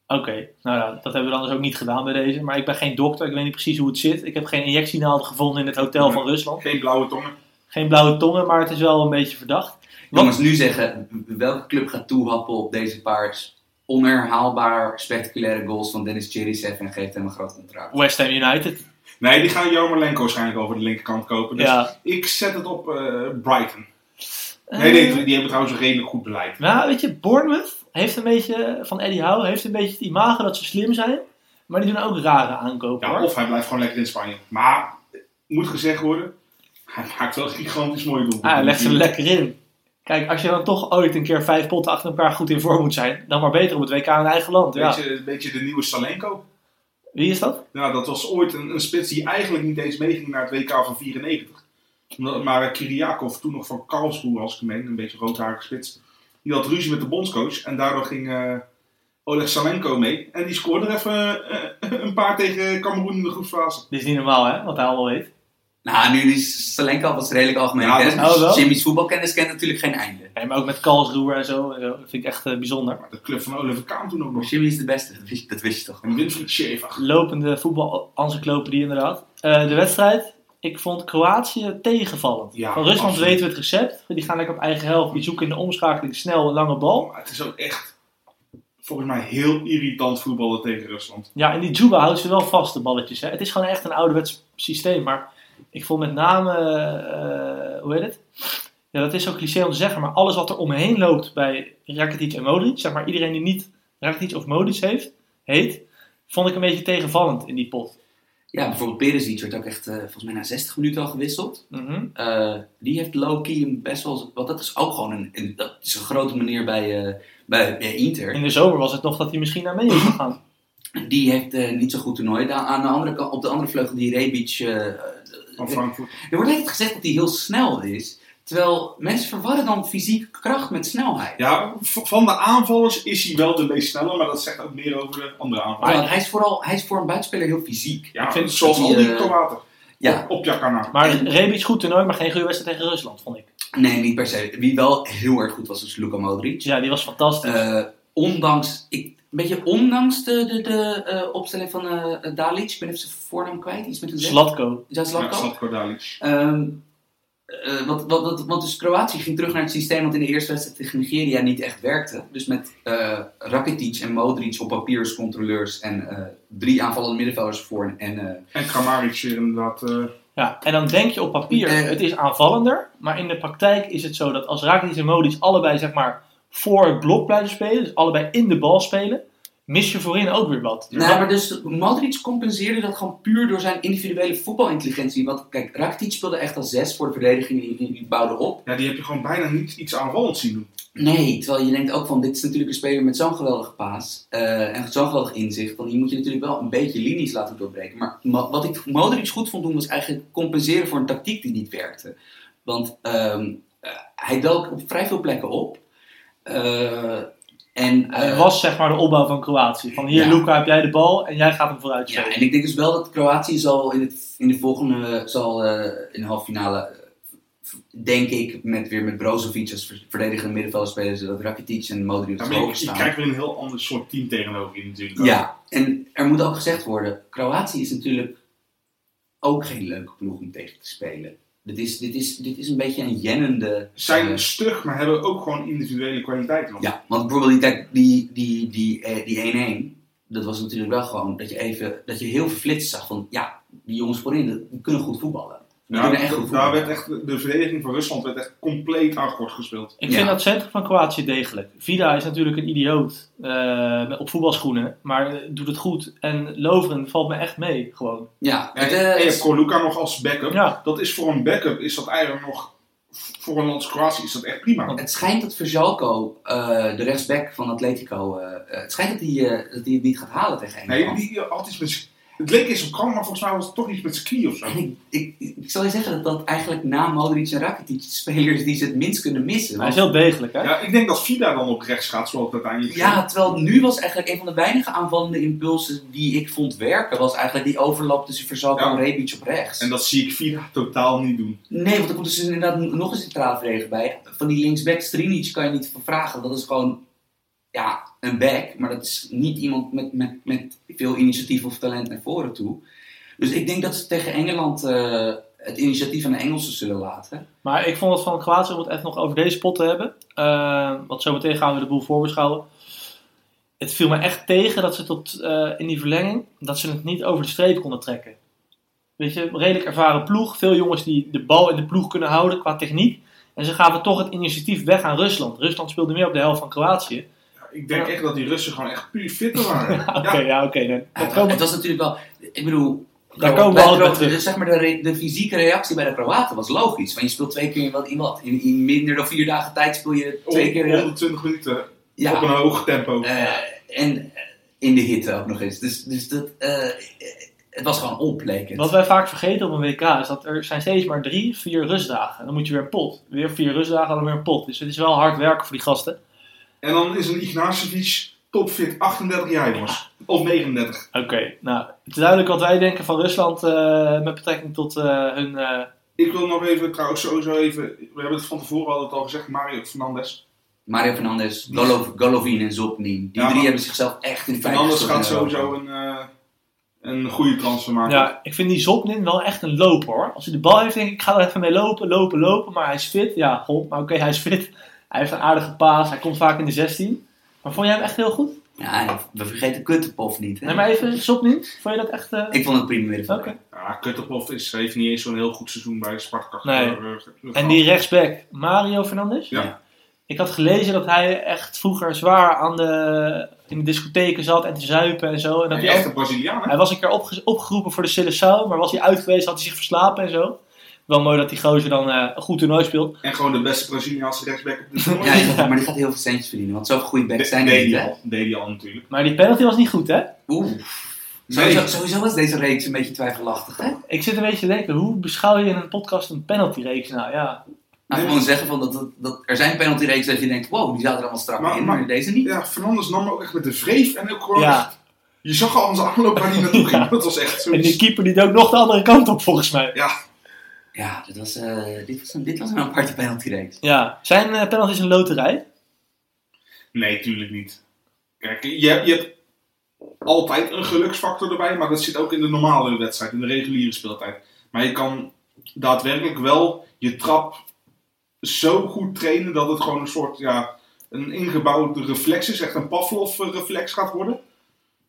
Oké, nou ja, dat hebben we dan dus ook niet gedaan bij deze. Maar ik ben geen dokter, ik weet niet precies hoe het zit. Ik heb geen injectienaalden gevonden in het hotel Nee. van Rusland. Geen blauwe tongen. Geen blauwe tongen, maar het is wel een beetje verdacht. Wat- Jongens, nu zeggen, welke club gaat toehappen op deze paar onherhaalbaar spectaculaire goals van Dennis Cherisev en geeft hem een groot contract? West Ham United. Nee, die gaan Jarmolenko waarschijnlijk over de linkerkant kopen. Dus Ja. ik zet het op eh, Brighton. Nee, nee, die, die hebben trouwens een redelijk goed beleid. Nou, weet je, Bournemouth heeft een beetje, van Eddie Howe, heeft een beetje het imago dat ze slim zijn. Maar die doen ook rare aankopen Ja, hoor. of hij blijft gewoon lekker in Spanje. Maar, moet gezegd worden, hij maakt wel gigantisch mooie doelpunten. Ah, hij legt ze er lekker in. Kijk, als je dan toch ooit een keer vijf potten achter elkaar goed in vorm moet zijn, dan maar beter op het WK in eigen land. Ja. Beetje, een beetje de nieuwe Salenko. Wie is dat? Nou, dat was ooit een, een spits die eigenlijk niet eens meeging naar het WK van 94. Maar Kiriakov, toen nog van Karlsruhe als ik meen, een beetje roodharige spits. Die had ruzie met de bondscoach en daardoor ging eh, Oleg Salenko mee. En die scoorde er even eh, een paar tegen Cameroen in de groepsfase. Dit is niet normaal hè, wat hij allemaal weet. Nou, nu is Salenka was redelijk algemeen Ja, kennis. oh? Jimmy's voetbalkennis kent natuurlijk geen einde. Nee, maar ook met Karlsruhe en zo. Dat vind ik echt eh, bijzonder. Maar de club van Oliver Kaan toen ook nog. Jimmy is de beste, dat wist, dat wist je toch? En Winfried Schaefer. Lopende voetbal-encyclopedie inderdaad. Eh, de wedstrijd. Ik vond Kroatië tegenvallend. Ja, Van Rusland absoluut. weten we het recept. Die gaan lekker op eigen helft. Die zoeken in de omschakeling snel een lange bal. Maar het is ook echt, volgens mij, heel irritant voetballen tegen Rusland. Ja, en die Juba houdt ze wel vast, de balletjes. Hè. Het is gewoon echt een ouderwets systeem. Maar ik vond met name, eh, hoe heet het? Ja, dat is zo cliché om te zeggen. Maar alles wat er omheen loopt bij Rakitic en Modric. Zeg maar iedereen die niet Rakitic of Modric heeft, heet. Vond ik een beetje tegenvallend in die pot. Ja, bijvoorbeeld Perisic werd ook echt, eh, volgens mij na 60 minuten al gewisseld. Mhm. Eh, die heeft low-key best wel, want dat is ook gewoon een, een- dat is een grote manier bij, eh, bij, bij Inter. In de zomer was het nog dat hij misschien naar mee is gegaan. Die heeft eh, niet zo goed toernooi. Da- aan de andere kant, op de andere vleugel die Rebic, eh, Van Frankfurt. er wordt altijd gezegd dat hij heel snel is. Terwijl mensen verwarren dan fysiek kracht met snelheid. Ja, van de aanvallers is hij wel de meest snelle, maar dat zegt ook meer over de andere aanvallers. Maar hij is, vooral, hij is voor een buitenspeler heel fysiek. Ja, Ik vind zoals al die eh, Kroaten. Ja, Op Jakana. Maar Rebic goed toernooi, maar geen goede wedstrijd tegen Rusland, vond ik. nee, niet per se. Wie wel heel erg goed was, was Luka Modric. Ja, die was fantastisch. Eh, ondanks, ik, een beetje ondanks de, de, de eh, opstelling van eh Dalic. Ik ben even zijn voornaam kwijt, iets met een Z. Slatko. Ja, Ja, Zlatko. Slatko Dalic. Ehm, eh, wat, wat, wat, want dus Kroatië ging terug naar het systeem wat in de eerste wedstrijd tegen Nigeria niet echt werkte. Dus met eh Rakitic en Modric op papier als controleurs en eh, drie aanvallende middenvelders voor. En, eh, En Kramaric inderdaad. eh, Ja, en dan denk je op papier, Eh. het is aanvallender. Maar in de praktijk is het zo dat als Rakitic en Modric allebei zeg maar voor het blok blijven spelen, dus allebei in de bal spelen, mis je voorin ook weer wat. Nou, maar dus Modric compenseerde dat gewoon puur door zijn individuele voetbalintelligentie. Want kijk, Rakitic speelde echt als zes voor de verdediging, die, die, die bouwde op. ja, die heb je gewoon bijna niet iets aanvallends zien doen. Nee, terwijl je denkt ook van, dit is natuurlijk een speler met zo'n geweldige paas eh, en zo'n geweldig inzicht. Want die moet je natuurlijk wel een beetje linies laten doorbreken. Maar wat ik Modric goed vond doen, was eigenlijk compenseren voor een tactiek die niet werkte. Want ehm, eh, hij dook op vrij veel plekken op. Eh, en, Het eh, was zeg maar de opbouw van Kroatië. Van hier Ja. Luca heb jij de bal en jij gaat hem vooruit Ja, en ik denk dus wel dat Kroatië zal in, het, in de volgende, zal eh, in de halve finale, eh, denk ik, met, weer met Brozovic als ver- verdedigende middenvelder spelen, zodat Rakitic en Modric op maar hoog je, je staan. krijgt weer een heel ander soort team tegenover je natuurlijk. Ja, en er moet ook gezegd worden, Kroatië is natuurlijk ook geen leuke ploeg om tegen te spelen. Dit is, dit is, dit is een beetje een jennende... Zijn eh, stug, maar hebben ook gewoon individuele kwaliteiten. Ja, want bijvoorbeeld die- die die die eh, die 1-1, dat was natuurlijk wel gewoon dat je even dat je heel verflitst zag van ja, die jongens voorin die kunnen goed voetballen. Die Nou, echt goed daar voetballen. werd echt, de- de verdediging van Rusland werd echt compleet akkoord gespeeld. Ik Ja. vind dat centrum van Kroatië degelijk. Vida is natuurlijk een idioot eh, met- op voetbalschoenen, maar eh, doet het goed. En Lovren valt me echt mee, gewoon. Ja, En, het, en je hebt nog als backup. Ja, Dat is voor een backup is dat eigenlijk nog, voor een land als Kroatië is dat echt prima. het schijnt dat Verjalko, eh, de rechtsback van Atletico, het schijnt dat hij, dat hij het niet gaat halen tegen Nee, Engeland. die, die had iets met het leek eens op krank, maar volgens mij was het toch iets met zijn knie of zo. En ik, ik, ik zal je zeggen dat dat eigenlijk na Modric en Rakitic de spelers die ze het minst kunnen missen. hij is heel degelijk, hè? Ja, ik denk dat Vida dan op rechts gaat, zoals het uiteindelijk Ja, terwijl nu was eigenlijk een van de weinige aanvallende impulsen die ik vond werken, was eigenlijk die overlap tussen Verzalko Ja. en Rebic op rechts. En dat zie ik Vida totaal niet doen. Nee, want er komt dus inderdaad nog een centrale verdediger bij. Van die linksback Strinic kan je niet van vragen. Dat is gewoon ja, een back, maar dat is niet iemand met, met, met veel initiatief of talent naar voren toe. Dus ik denk dat ze tegen Engeland eh, het initiatief aan de Engelsen zullen laten. Maar ik vond het van Kroatië, om het even nog over deze pot te hebben. eh, want zometeen gaan we de boel voorbeschouwen. Het viel me echt tegen dat ze tot eh, in die verlenging, dat ze het niet over de streep konden trekken. Weet je, redelijk ervaren ploeg. Veel jongens die de bal in de ploeg kunnen houden qua techniek. En ze gaven toch het initiatief weg aan Rusland. Rusland speelde meer op de helft van Kroatië. Ik denk Ja. echt dat die Russen gewoon echt puur fitter waren. Oké, ja, oké. dan- Ja, dat komen- het was natuurlijk wel, ik bedoel, Daar komen we altijd terug. Zeg maar de, re- de fysieke reactie bij de Kroaten was logisch. Want je speelt twee keer in wat in wat. In, in minder dan vier dagen tijd speel je twee keer. eh, 120 minuten ja, op een hoog tempo. Eh, en eh, in de hitte ook nog eens. Dus, dus dat, eh, het was gewoon het. Wat wij vaak vergeten op een WK is dat er zijn steeds maar drie, vier rustdagen. Dan moet je weer een pot. Weer vier rustdagen, dan weer een pot. Dus het is wel hard werken voor die gasten. En dan is een Ignacevic topfit, 38 jaar jongens. Of 39. Oké, nou, het is duidelijk wat wij denken van Rusland eh, met betrekking tot eh, hun... eh, Ik wil nog even, trouwens sowieso even, we hebben het van tevoren al, het al gezegd, Mario Fernandes. Mario Fernandes, Golov, Golovin en Zopnin. Die Ja, drie hebben zichzelf echt in feite Fernandes gestopt gaat sowieso een, eh, een goede transfer maken. ja, ik vind die Zopnin wel echt een loper hoor. Als hij de bal heeft, denk ik, ik ga er even mee lopen, lopen, lopen. Maar hij is fit, ja, god, maar oké, hij is fit. Hij heeft een aardige paas, hij komt vaak in de 16. Maar vond jij hem echt heel goed? Ja, we vergeten Kuttepoff niet. Hè? Nee, maar even, Zopnin, vond je dat echt... eh, Ik vond het prima weer. Oké. Ja, Kutterpov is, heeft niet eens zo'n heel goed seizoen bij Spartak. Nee. eh, eh, En die rechtsback, Mario Fernandes? Ja. Ik had gelezen dat hij echt vroeger zwaar aan de, in de discotheken zat en te zuipen en zo. En dat Een hij, ook- echte Braziliaan, hè? hij was een keer opge- opgeroepen voor de Seleção, maar was hij uit geweest, had hij zich verslapen en zo. Wel mooi dat die gozer dan eh, een goed toernooi speelt. En gewoon de beste Braziliaanse rechtsback op dit toernooi. Ja, maar die gaat heel veel centjes verdienen. Want zoveel goede backs zijn er deed niet, hij hè? al, deed hij al natuurlijk. Maar die penalty was niet goed, hè? Oeh. Nee. Sowieso, sowieso was deze reeks een beetje twijfelachtig, hè? Ik zit een beetje te denken, hoe beschouw je in een podcast een penaltyreeks? Nou ja, Nou, gewoon zeggen van dat, dat, dat er zijn penaltyreeks dat je denkt, wow, die zaten er allemaal strak Maar- in, maar, maar- deze niet. Ja, Fernandes nam ook echt met de vreef en ook gewoon Ja. echt- Je zag al zijn aanloop waar hij naartoe ging. Ja. Dat was echt zo. en die keeper die ook nog de andere kant op volgens mij. Ja, dit was, eh, dit was, een, dit was een aparte penaltyreeks. Ja, zijn eh, penalties een loterij? Nee, tuurlijk niet. Kijk, je, hebt- je hebt altijd een geluksfactor erbij, maar dat zit ook in de normale wedstrijd, in de reguliere speeltijd. Maar je kan daadwerkelijk wel je trap zo goed trainen dat het gewoon een soort, ja, een ingebouwde reflex is, echt een Pavlov-reflex gaat worden.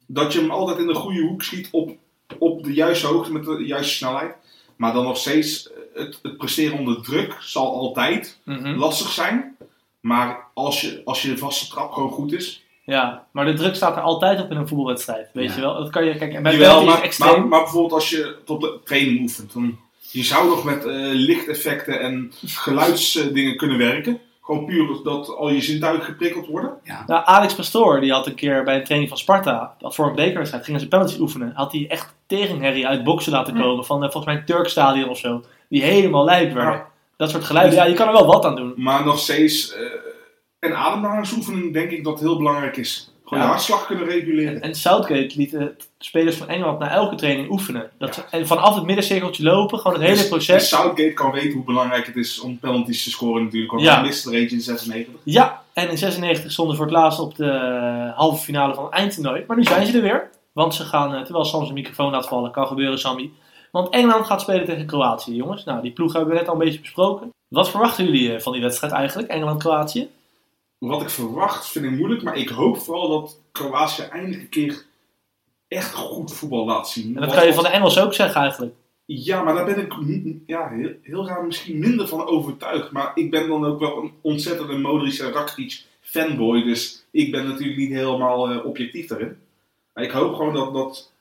Dat je hem altijd in de goede hoek schiet op, op de juiste hoogte met de juiste snelheid. Maar dan nog steeds, het, het presteren onder druk zal altijd Mhm. lastig zijn. Maar als je, als je vaste trap gewoon goed is. Ja, maar de druk staat er altijd op in een voetbalwedstrijd, weet Ja. je wel. Dat kan je, kijk, en bij Jawel, penalty is maar, extreem. maar, maar bijvoorbeeld als je op de training oefent. Dan, je zou nog met eh, lichteffecten en geluidsdingen kunnen werken. Gewoon puur dat al je zintuigen geprikkeld worden. Nou, Alex Pastoor, die had een keer bij een training van Sparta, voor een bekerwedstrijd, gingen ze penalties oefenen. Had hij echt tegenherrie uit boksen laten komen van eh, volgens mij een Turkstadion of zo. Die helemaal lijp werden. Ja. Dat soort geluiden, ja, je kan er wel wat aan doen. Maar nog steeds. eh en ademhalingsoefening denk ik dat heel belangrijk is. Gewoon Ja. de hartslag kunnen reguleren. En Southgate liet de spelers van Engeland na elke training oefenen. Dat Ja. ze, en vanaf het middencirkeltje lopen, gewoon het hele Dus- proces. dus Southgate kan weten hoe belangrijk het is om penalties te scoren natuurlijk. Want Ja. hij miste er eentje in 96. Ja, en in 96 stonden ze voor het laatst op de halve finale van het eindtoernooi. Maar nu zijn ze er weer. Want ze gaan, eh, terwijl Sam zijn microfoon laat vallen, kan gebeuren, Sammy. Want Engeland gaat spelen tegen Kroatië, jongens. Nou, die ploeg hebben we net al een beetje besproken. Wat verwachten jullie eh, van die wedstrijd eigenlijk, Engeland-Kroatië? Wat ik verwacht vind ik moeilijk. Maar ik hoop vooral dat Kroatië eindelijk een keer echt goed voetbal laat zien. En dat kan je van de Engelsen ook zeggen eigenlijk. Ja, maar daar ben ik ja, heel, heel raar misschien minder van overtuigd. Maar ik ben dan ook wel een ontzettende Modric en Rakitic fanboy. Dus ik ben natuurlijk niet helemaal eh, objectief daarin. Maar ik hoop gewoon dat, dat,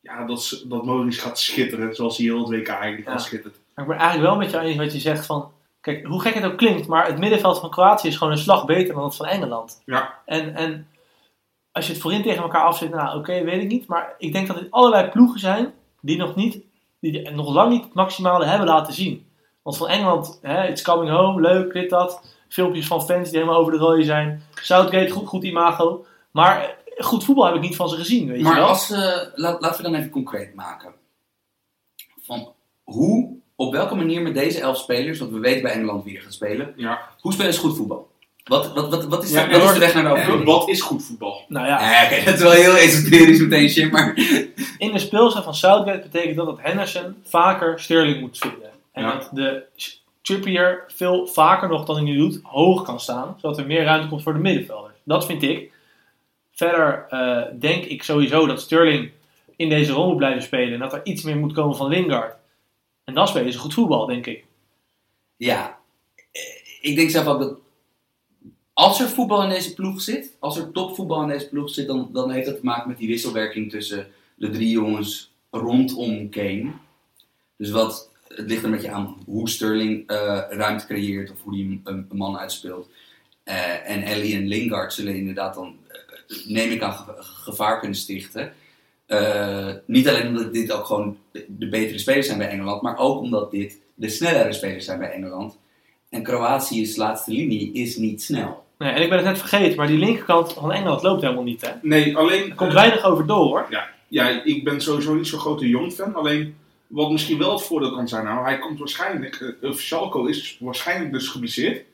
ja, dat, dat Modric gaat schitteren. Zoals hij heel het WK eigenlijk Ja. al schittert. Maar ik ben eigenlijk wel met je eens wat je zegt van... Kijk, hoe gek het ook klinkt, maar het middenveld van Kroatië is gewoon een slag beter dan het van Engeland. Ja, En, en als je het voorin tegen elkaar afzet, nou oké, weet ik niet. Maar ik denk dat dit allerlei ploegen zijn die nog, niet, die nog lang niet het maximale hebben laten zien. Want van Engeland, hè, it's coming home, leuk, dit, dat. Filmpjes van fans die helemaal over de rode zijn. Southgate, goed, goed imago. Maar goed voetbal heb ik niet van ze gezien, weet je Maar wel. als, eh, laat, laten we dan even concreet maken. Van hoe, op welke manier met deze elf spelers, want we weten bij Engeland wie er gaat spelen, ja. hoe spelen ze goed voetbal? Wat, wat, wat, wat, is, Ja, de, wat is door- de weg naar de overwinning? wat is goed voetbal? Nou ja, Ja, oké, dat is wel heel esoterisch meteen, Jim, maar... in de speelstijl van Southgate betekent dat dat Henderson vaker Sterling moet vinden. En Ja. dat de Trippier veel vaker nog dan hij nu doet, hoog kan staan. Zodat er meer ruimte komt voor de middenvelders. Dat vind ik. Verder eh, denk ik sowieso dat Sterling in deze rol moet blijven spelen. En dat er iets meer moet komen van Lingard. En dan spelen ze goed voetbal, denk ik. Ja, eh, ik denk zelf ook dat als er voetbal in deze ploeg zit, als er topvoetbal in deze ploeg zit, dan, dan heeft dat te maken met die wisselwerking tussen de drie jongens rondom Kane. Dus wat, het ligt er een beetje aan hoe Sterling eh, ruimte creëert of hoe hij een, man uitspeelt. Eh, en Ellie en Lingard zullen inderdaad dan, neem ik aan, ge- gevaar kunnen stichten. Eh, niet alleen omdat dit ook gewoon de, betere spelers zijn bij Engeland, maar ook omdat dit de snellere spelers zijn bij Engeland. En Kroatië's laatste linie is niet snel. Nee, en ik ben het net vergeten, maar die linkerkant van Engeland loopt helemaal niet, hè? Nee, alleen... Er komt eh, weinig over door, hoor. Ja, ik ben sowieso niet zo'n grote Jong-fan. Alleen, wat misschien wel het voordeel kan zijn, nou, hij komt waarschijnlijk, uh, Schalko is waarschijnlijk dus geblesseerd.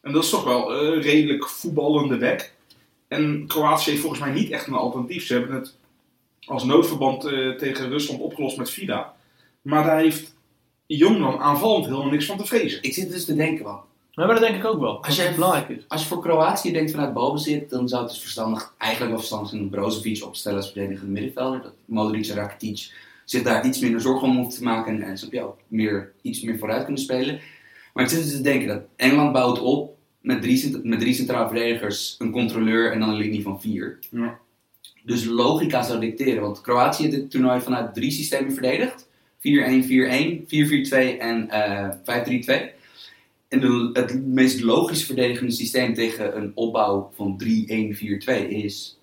En dat is toch wel eh, redelijk voetballende weg. En Kroatië heeft volgens mij niet echt een alternatief. Ze hebben het als noodverband eh, tegen Rusland opgelost met FIDA. Maar daar heeft Jong dan aanvallend helemaal niks van te vrezen. Ik zit dus te denken, want Maar dat denk ik ook wel. Als je belangrijk is. als je voor Kroatië denkt vanuit balbezit, dan zou het dus verstandig, eigenlijk wel verstandig zijn om Brozovic op te stellen als verdedigende middenvelder. Dat Modric en Rakitic zich daar iets minder zorgen om hoeven te maken en, en snap je ook meer, iets meer vooruit kunnen spelen. Maar ik zit dus te denken dat Engeland bouwt op met drie, met drie centrale verdedigers, een controleur en dan een linie van vier. Ja. Dus logica zou dicteren, want Kroatië heeft dit toernooi vanuit drie systemen verdedigd. 4-1-4-1, 4-4-2 en eh 5-3-2. En de, het meest logische verdedigende systeem tegen een opbouw van 3-1-4-2 is 4-4-2.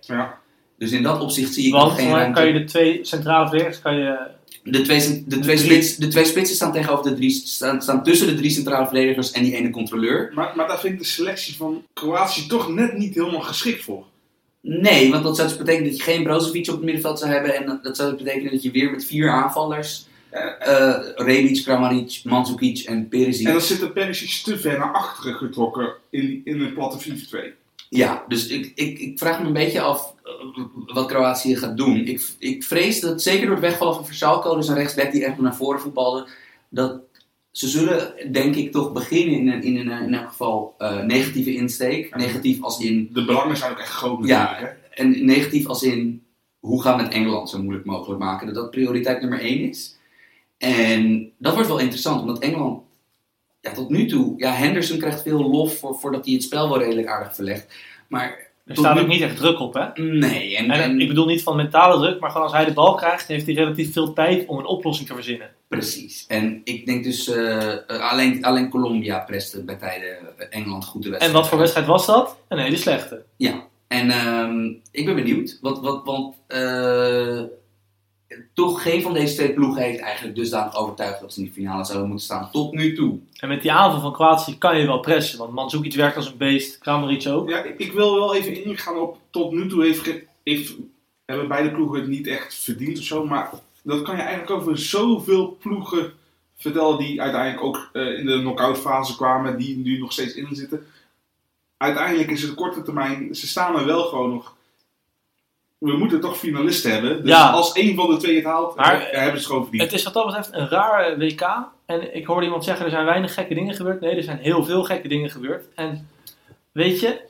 Ja. Dus in dat opzicht zie ik nog Want geen dan ruimte. kan je de twee centrale verdedigers kan je... De twee, de, twee spits, de twee spitsen staan tegenover de drie, staan, staan tussen de drie centrale verdedigers en die ene controleur. Maar, maar daar vind ik de selectie van Kroatië toch net niet helemaal geschikt voor. Nee, want dat zou dus betekenen dat je geen Brozovic op het middenveld zou hebben. En dat- zou dus betekenen dat je weer met vier aanvallers, eh Rebic, Kramaric, Mandzukic en Perisic. En dan zit de Perisic te ver naar achteren getrokken in, in een platte 4-2. Ja, dus ik, ik, ik vraag me een beetje af eh, wat Kroatië gaat doen. Ik, ik vrees dat zeker door het wegvallen van Versalco, dus een rechtsback die echt naar voren voetbalde, dat ze zullen denk ik toch beginnen in een, in een in elk geval eh, negatieve insteek. Negatief als in, De belangen zijn ook echt groot Ja. Hè? en negatief als in hoe gaan we het Engeland zo moeilijk mogelijk maken. Dat dat prioriteit nummer één is. En dat wordt wel interessant, omdat Engeland ja, tot nu toe, ja, Henderson krijgt veel lof voor, voordat hij het spel wel redelijk aardig verlegt. Maar Er staat ook niet echt druk op, hè? nee, en, En, en- ik bedoel niet van mentale druk, maar gewoon als hij de bal krijgt, heeft hij relatief veel tijd om een oplossing te verzinnen. Precies. En ik denk dus, eh, eh, alleen, alleen Colombia preste bij tijden eh, Engeland goed de En wedstrijd. wat voor wedstrijd was dat? Een hele slechte. Ja. En ehm, ik ben benieuwd. Wat, wat, want eh, toch geen van deze twee ploegen heeft eigenlijk dusdanig overtuigd dat ze in de finale zouden moeten staan. Tot nu toe. En met die aanval van Kroatië kan je wel pressen, want Mandzukic werkt als een beest, Kramaric ook. Ja, ik, ik wil wel even ingaan op. Tot nu toe heeft, hebben beide ploegen het niet echt verdiend of zo. Maar dat kan je eigenlijk over zoveel ploegen vertellen die uiteindelijk ook eh, in de knock-out fase kwamen. Die nu nog steeds in zitten. Uiteindelijk is het korte termijn. Ze staan er wel gewoon nog. We moeten toch finalisten hebben. Dus Ja. als één van de twee het haalt, Maar, eh, hebben ze het gewoon verdiend. Het is wat dat betreft een raar eh, WK. En ik hoorde iemand zeggen, er zijn weinig gekke dingen gebeurd. Nee, er zijn heel veel gekke dingen gebeurd. En weet je,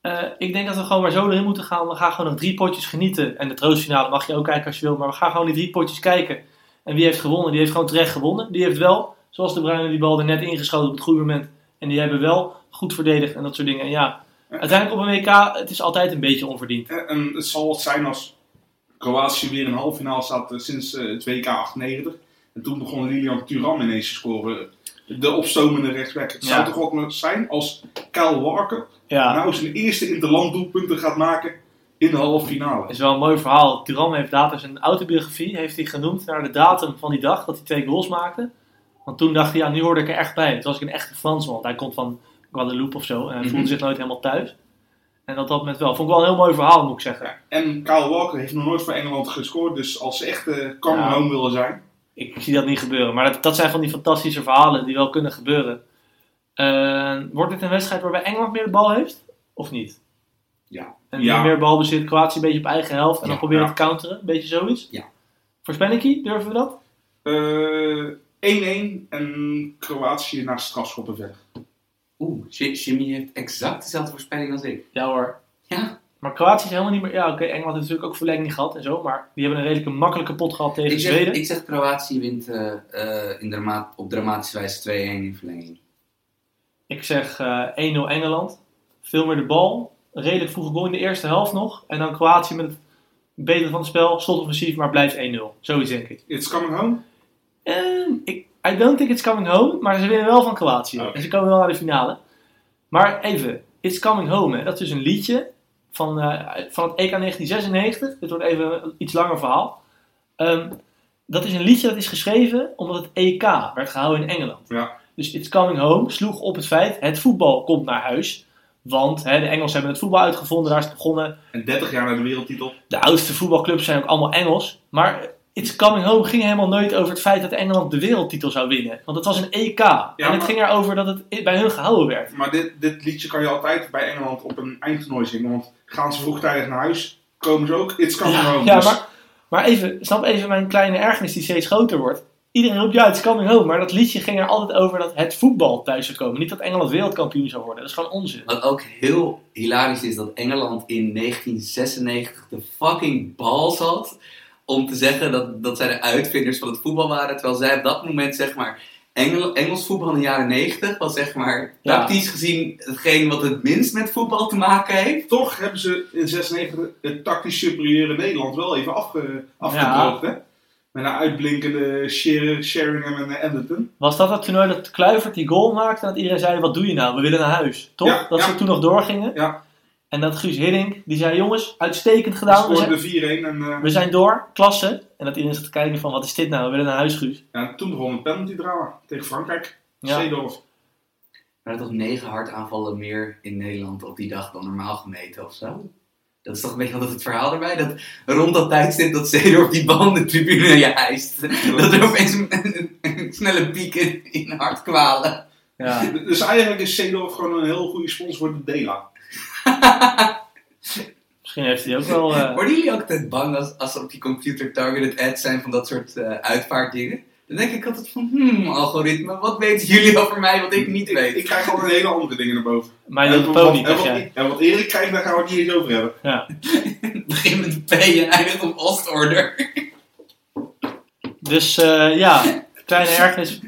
eh, ik denk dat we gewoon maar zo erin moeten gaan. We gaan gewoon nog drie potjes genieten. En de troostfinale mag je ook kijken als je wil. Maar we gaan gewoon die drie potjes kijken. En wie heeft gewonnen? Die heeft gewoon terecht gewonnen. Die heeft wel, zoals de Bruinen, die bal er net ingeschoten op het goede moment. En die hebben wel goed verdedigd en dat soort dingen. En ja, uiteindelijk op een WK, het is altijd een beetje onverdiend. En, en het zal wat zijn als Kroatië weer in een halve finale staat eh, sinds eh, het WK 98. En toen begon Lilian Thuram ineens te scoren. De opstomende rechtsback. Het Ja. zou toch wat zijn als Kyle Walker Ja. nou zijn eerste interlanddoelpunten gaat maken in de halve finale. is wel een mooi verhaal. Thuram heeft later zijn autobiografie heeft hij genoemd naar de datum van die dag dat hij twee goals maakte. Want toen dacht hij, ja, nu hoorde ik er echt bij. Toen was ik een echte Fransman. Want hij komt van Guadeloupe of zo. En hij Mhm. voelde zich nooit helemaal thuis. En dat dat moment wel. Vond ik wel een heel mooi verhaal, moet ik zeggen. Ja, En Kyle Walker heeft nog nooit voor Engeland gescoord. Dus als ze echt eh coming Ja. home willen zijn. Ik zie dat niet gebeuren. Maar dat, dat zijn van die fantastische verhalen die wel kunnen gebeuren. Eh, wordt dit een wedstrijd waarbij Engeland meer de bal heeft? Of niet? Ja. En Ja. meer balbezit, Kroatië een beetje op eigen helft. En dan proberen te counteren. Een beetje zoiets. Ja. Voorspellinkie, durven we dat? Eh, 1-1 en Kroatië naar strafschoppen verder. Oeh, Jimmy heeft exact dezelfde voorspelling als ik. Ja hoor. Ja, Maar Kroatië is helemaal niet meer... Ja, oké, Engeland heeft natuurlijk ook verlenging gehad en zo. Maar die hebben een redelijke makkelijke pot gehad tegen ik zeg, Zweden. ik zeg Kroatië wint eh, eh, in drama op dramatische wijze 2-1 in verlenging. Ik zeg eh 1-0 Engeland. Veel meer de bal. Redelijk vroege goal in de eerste helft nog. En dan Kroatië met het beter van het spel. Slotoffensief, maar blijft 1-0. Zoiets denk ik. It's coming home. En ik, I don't think it's coming home. Maar ze winnen wel van Kroatië. Oké. En ze komen wel naar de finale. Maar even. It's coming home. Hè. Dat is dus een liedje van, eh, van het EK 1996. Dit wordt even een iets langer verhaal. Ehm, dat is een liedje dat is geschreven omdat het EK werd gehouden in Engeland. Ja. Dus It's Coming Home sloeg op het feit, het voetbal komt naar huis. Want hè, de Engelsen hebben het voetbal uitgevonden, daar is het begonnen. En 30 jaar naar de wereldtitel. De oudste voetbalclubs zijn ook allemaal Engels. Maar It's Coming Home ging helemaal nooit over het feit dat Engeland de wereldtitel zou winnen. Want het was een EK. en het maar- ging erover dat het bij hun gehouden werd. Maar dit, dit liedje kan je altijd bij Engeland op een eindtoernooi zingen. Want gaan ze vroegtijdig naar huis, komen ze ook. It's coming home. Ja, Dus- maar, maar even, snap even mijn kleine ergernis die steeds groter wordt. Iedereen roept ja, it's coming home. Maar dat liedje ging er altijd over dat het voetbal thuis zou komen. Niet dat Engeland wereldkampioen zou worden. Dat is gewoon onzin. Wat ook heel hilarisch is dat Engeland in 1996 de fucking bals had om te zeggen dat, dat zij de uitvinders van het voetbal waren. Terwijl zij op dat moment, zeg maar, Engel, Engels voetbal in de jaren 90 was, zeg maar, Ja. tactisch gezien hetgeen wat het minst met voetbal te maken heeft. Toch hebben ze in 96 het tactisch superieure Nederland wel even afge, afgedroogd, hè? Met een uitblinkende Sher- Sheringham en Anderton. Was dat het toernooi dat Kluivert die goal maakte en dat iedereen zei, wat doe je nou? We willen naar huis. Toch? Ja, dat ja. ze toen nog doorgingen. Ja. En dat Guus Hiddink, die zei, jongens, uitstekend gedaan. We zijn, 4-1 en eh, we zijn door, klasse. En dat iedereen zat te kijken van, wat is dit nou? We willen naar huis, Guus. ja, toen begon het penalty drama tegen Frankrijk. Ja. Seedorf. Er waren toch negen hartaanvallen meer in Nederland op die dag dan normaal gemeten of zo? Dat is toch een beetje altijd het verhaal erbij? Dat rond dat tijdstip dat Zeedorf die bal in de tribune naar je hijst. Dat er opeens een, een- een snelle piek in, in hartkwalen. Ja. Dus eigenlijk is Seedorf gewoon een heel goede sponsor voor de Dela. Misschien heeft hij ook wel... eh, Worden jullie ook altijd bang als, als er op die computer targeted ads zijn van dat soort eh uitvaartdingen? Dan denk ik altijd van, hmm, algoritme, wat weten jullie over mij wat ik niet weet? ik krijg gewoon hele andere dingen naar boven. Little wat, Pony, wat, jij. en wat Erik krijgt, daar gaan we het niet eens over hebben. Ja. Begin met P en eindigt op Ostorder. Dus eh, ja, kleine ergernis,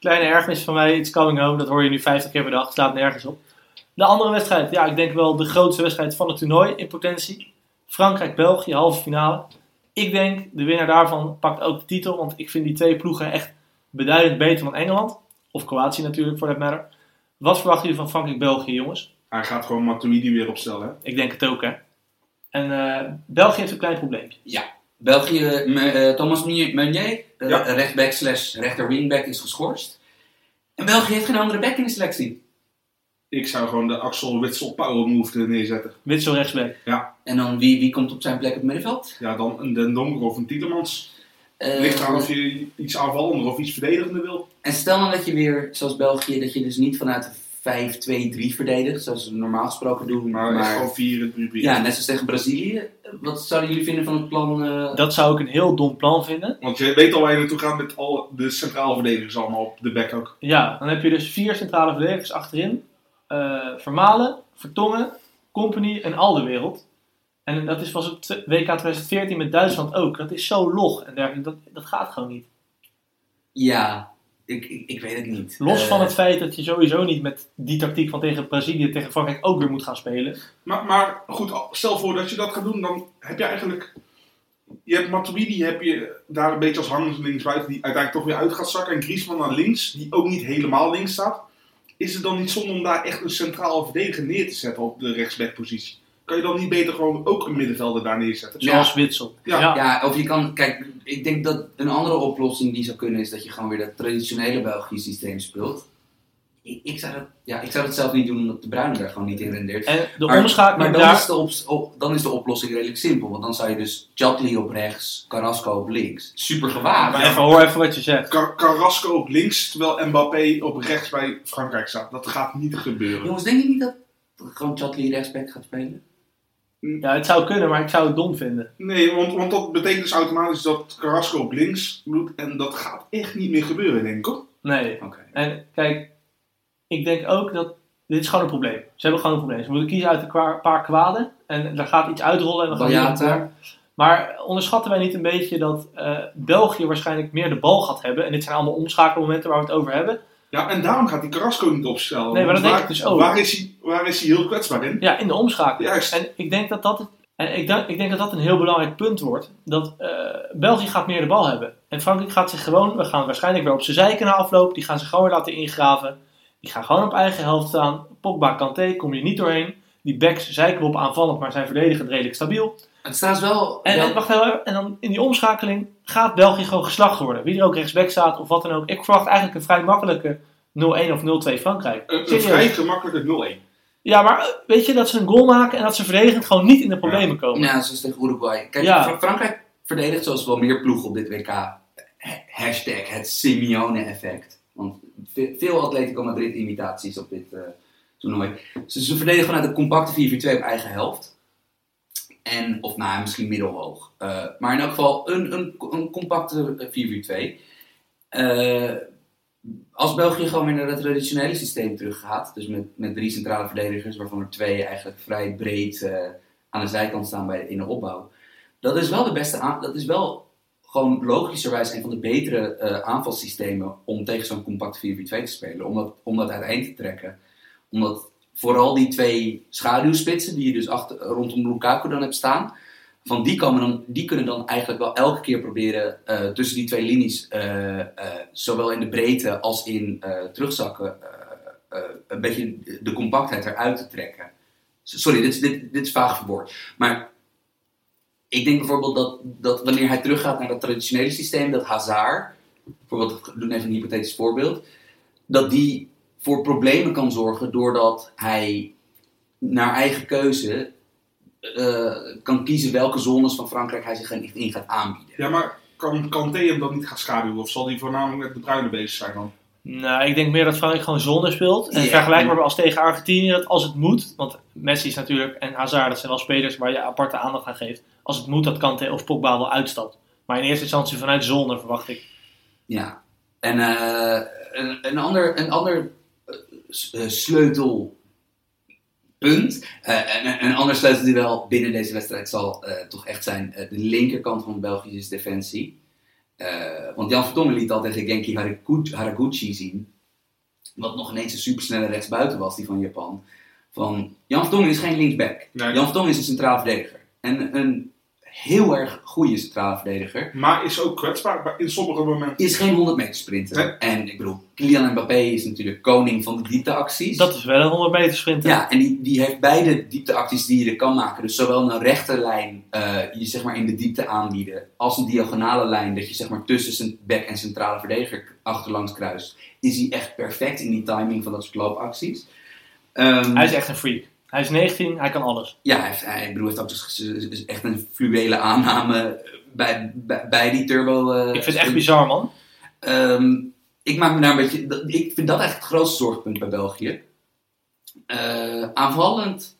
kleine ergernis van mij, It's Coming Home. Dat hoor je nu 50 keer per dag, slaat nergens op. De andere wedstrijd, ja, ik denk wel de grootste wedstrijd van het toernooi in potentie. Frankrijk-België, halve finale. Ik denk, de winnaar daarvan pakt ook de titel, want ik vind die twee ploegen echt beduidend beter dan Engeland. Of Kroatië natuurlijk, voor dat matter. Wat verwachten jullie van Frankrijk-België, jongens? Hij gaat gewoon Matuidi weer opstellen. Hè? Ik denk het ook, hè. En eh, België heeft een klein probleempje. België, M- eh, Thomas Meunier, eh, Ja. rechtback slash rechter wingback is geschorst. En België heeft geen andere back in de selectie. Ik zou gewoon de Axel Witsel Power Move neerzetten. Witsel rechtsback. En dan wie, wie komt op zijn plek op het middenveld? Ja, dan een Den Donker of een Tielemans. Eh, Ligt eraan of je iets aanvallender of iets verdedigender wil. En stel dan dat je weer, zoals België, dat je dus niet vanuit de 5-2-3 verdedigt, zoals we normaal gesproken doen. Maar, Maar, gewoon 4 3 ja, net zoals tegen Brazilië. Wat zouden jullie vinden van het plan? eh, Dat zou ik een heel dom plan vinden. Want je weet al waar je naartoe gaat met al de centrale verdedigers allemaal op de back ook. Ja, dan heb je dus vier centrale verdedigers achterin. Eh, Vermalen, Vertongen, Company en Alderwereld. En dat is, was op WK 2014 met Duitsland ook. Dat is zo log en dergelijke. Dat, dat gaat gewoon niet. Ja, ik, ik, ik weet het niet. Los Eh, van het feit dat je sowieso niet met die tactiek van tegen Brazilië, tegen Frankrijk ook weer moet gaan spelen. Maar, maar goed, stel voor dat je dat gaat doen, dan heb je eigenlijk... Je hebt Matuidi, heb je daar een beetje als hangend linksbuiten, die uiteindelijk toch weer uit gaat zakken. En Griezmann naar links, die ook niet helemaal links staat. Is het dan niet zonde om daar echt een centraal verdediger neer te zetten op de rechtsbackpositie? Kan je dan niet beter gewoon ook een middenvelder daar neerzetten? Ja. Zoals Witsel. Ja. Ja, of je kan, kijk, ik denk dat een andere oplossing die zou kunnen is dat je gewoon weer dat traditionele Belgisch systeem speelt. Ik, ik, zou dat, ja, ik zou dat zelf niet doen omdat de Bruine daar gewoon niet in rendeert. En de maar, dan, daar... is de op- dan is de oplossing redelijk simpel. Want dan zou je dus Chatley op rechts, Carrasco op links. Super gewaagd. maar even, hoor even wat je zegt. Car- Carrasco op links, terwijl Mbappé op rechts bij Frankrijk staat. Dat gaat niet gebeuren. Jongens, denk je niet dat gewoon Chatley rechtsback gaat spelen? Ja, het zou kunnen, maar ik zou het dom vinden. Nee, want, want dat betekent dus automatisch dat Carrasco op links doet. En dat gaat echt niet meer gebeuren, denk ik hoor. Nee. Oké. En kijk, ik denk ook dat. Dit is gewoon een probleem. Ze hebben gewoon een probleem. Ze moeten kiezen uit een paar kwaden. En daar gaat iets uitrollen. En we gaan niet- Maar onderschatten wij niet een beetje dat eh, België waarschijnlijk meer de bal gaat hebben. En dit zijn allemaal omschakelmomenten waar we het over hebben. Ja, en daarom gaat die Carrasco niet opstellen. Nee, maar dat denk ik dus ook. Waar is, hij, waar is hij heel kwetsbaar in? Ja, in de omschakeling. Juist. En ik denk dat dat, het- en ik, denk, ik denk dat dat een heel belangrijk punt wordt. Dat eh, België gaat meer de bal hebben. En Frankrijk gaat zich gewoon, we gaan waarschijnlijk weer op zijn zijken na afloop. Die gaan zich gewoon weer laten ingraven. Die gaan gewoon op eigen helft staan. Pogba, Kanté, kom je niet doorheen. Die backs zeiken op aanvallend, maar zijn verdedigend redelijk stabiel. Het staat wel... En, en, wacht even, en dan in die omschakeling gaat België gewoon geslacht worden. Wie er ook rechtsback staat of wat dan ook. Ik verwacht eigenlijk een vrij makkelijke 0-1 of 0-2 Frankrijk. Een, een vrij gemakkelijke 0-1. Ja, maar eh, weet je dat ze een goal maken en dat ze verdedigend gewoon niet in de problemen komen? Ja, zoals tegen Uruguay. Kijk, Ja. Frankrijk verdedigt zoals wel meer ploegen op dit WK. Ha- Hashtag het Simeone-effect. Want ve- veel Atletico Madrid-imitaties op dit eh, toernooi. Ze, verdedigen vanuit een compacte 4-4-2 op eigen helft. En, of nou, misschien middelhoog. Eh, maar in elk geval een, een, een compacte eh, 4-4-2. Eh, als België gewoon weer naar het traditionele systeem teruggaat, dus met, met drie centrale verdedigers, waarvan er twee eigenlijk vrij breed aan de zijkant staan bij, in de opbouw. Dat is wel de beste aan, dat is wel gewoon logischerwijs een van de betere eh, aanvalsystemen om tegen zo'n compact 4-4-2 te spelen. Om dat, om dat uiteen te trekken. Omdat vooral die twee schaduwspitsen die je dus achter, rondom Lukaku dan hebt staan, van die, komen dan, die kunnen dan eigenlijk wel elke keer proberen eh, tussen die twee linies, eh, zowel in de breedte als in terugzakken, een beetje de compactheid eruit te trekken. Sorry, dit, dit, dit is vaag verwoord. Maar ik denk bijvoorbeeld dat, dat wanneer hij teruggaat naar dat traditionele systeem, dat Hazard, bijvoorbeeld, we doen even een hypothetisch voorbeeld, dat die voor problemen kan zorgen doordat hij naar eigen keuze eh, kan kiezen welke zones van Frankrijk hij zich in, gaat aanbieden. Ja, maar kan Kanté hem dan niet gaan schaduwen? Of zal hij voornamelijk met de bruine bezig zijn dan? Nou, ik denk meer dat Frankrijk gewoon zone speelt. En vergelijkbaar als tegen Argentinië, dat als het moet, want Messi is natuurlijk en Hazard, dat zijn wel spelers waar je aparte aandacht aan geeft. Als het moet, dat Kanté of Pogba wel uitstapt. Maar in eerste instantie vanuit zone verwacht ik. Ja, en eh, een, een ander, een ander eh, sleutelpunt, eh, en een, ander sleutelduel binnen deze wedstrijd zal eh, toch echt zijn de linkerkant van de Belgische defensie. Eh, want Jan Vertongen liet al tegen Genki Haragu- Haraguchi zien, wat nog ineens een supersnelle rechtsbuiten was, die van Japan. Van, Jan Vertongen is geen linksback. Nee. Jan Vertongen is een centraal verdediger. En een heel erg goede centrale verdediger Maar is ook kwetsbaar in sommige momenten. is geen 100 meter sprinter. Nee. En ik bedoel, Kylian Mbappé is natuurlijk koning van de diepteacties. Dat is wel een 100 meter sprinter. Ja, en die, die heeft beide diepteacties die je er kan maken. Dus zowel een rechte lijn, eh, je zeg maar in de diepte aanbieden, als een diagonale lijn, dat je zeg maar tussen zijn back en centrale verdediger achterlangs kruist. Is hij echt perfect in die timing van dat soort loopacties. Ehm, Hij is echt een freak. Hij is 19, hij kan alles. ja, hij, heeft, hij, ik bedoel, heeft ook dus- echt een fluwele aanname bij, bij, bij die turbo. eh, Ik vind het echt bizar, man. Ehm, ik maak me daar een beetje. Ik vind dat echt het grootste zorgpunt bij België. Eh, aanvallend.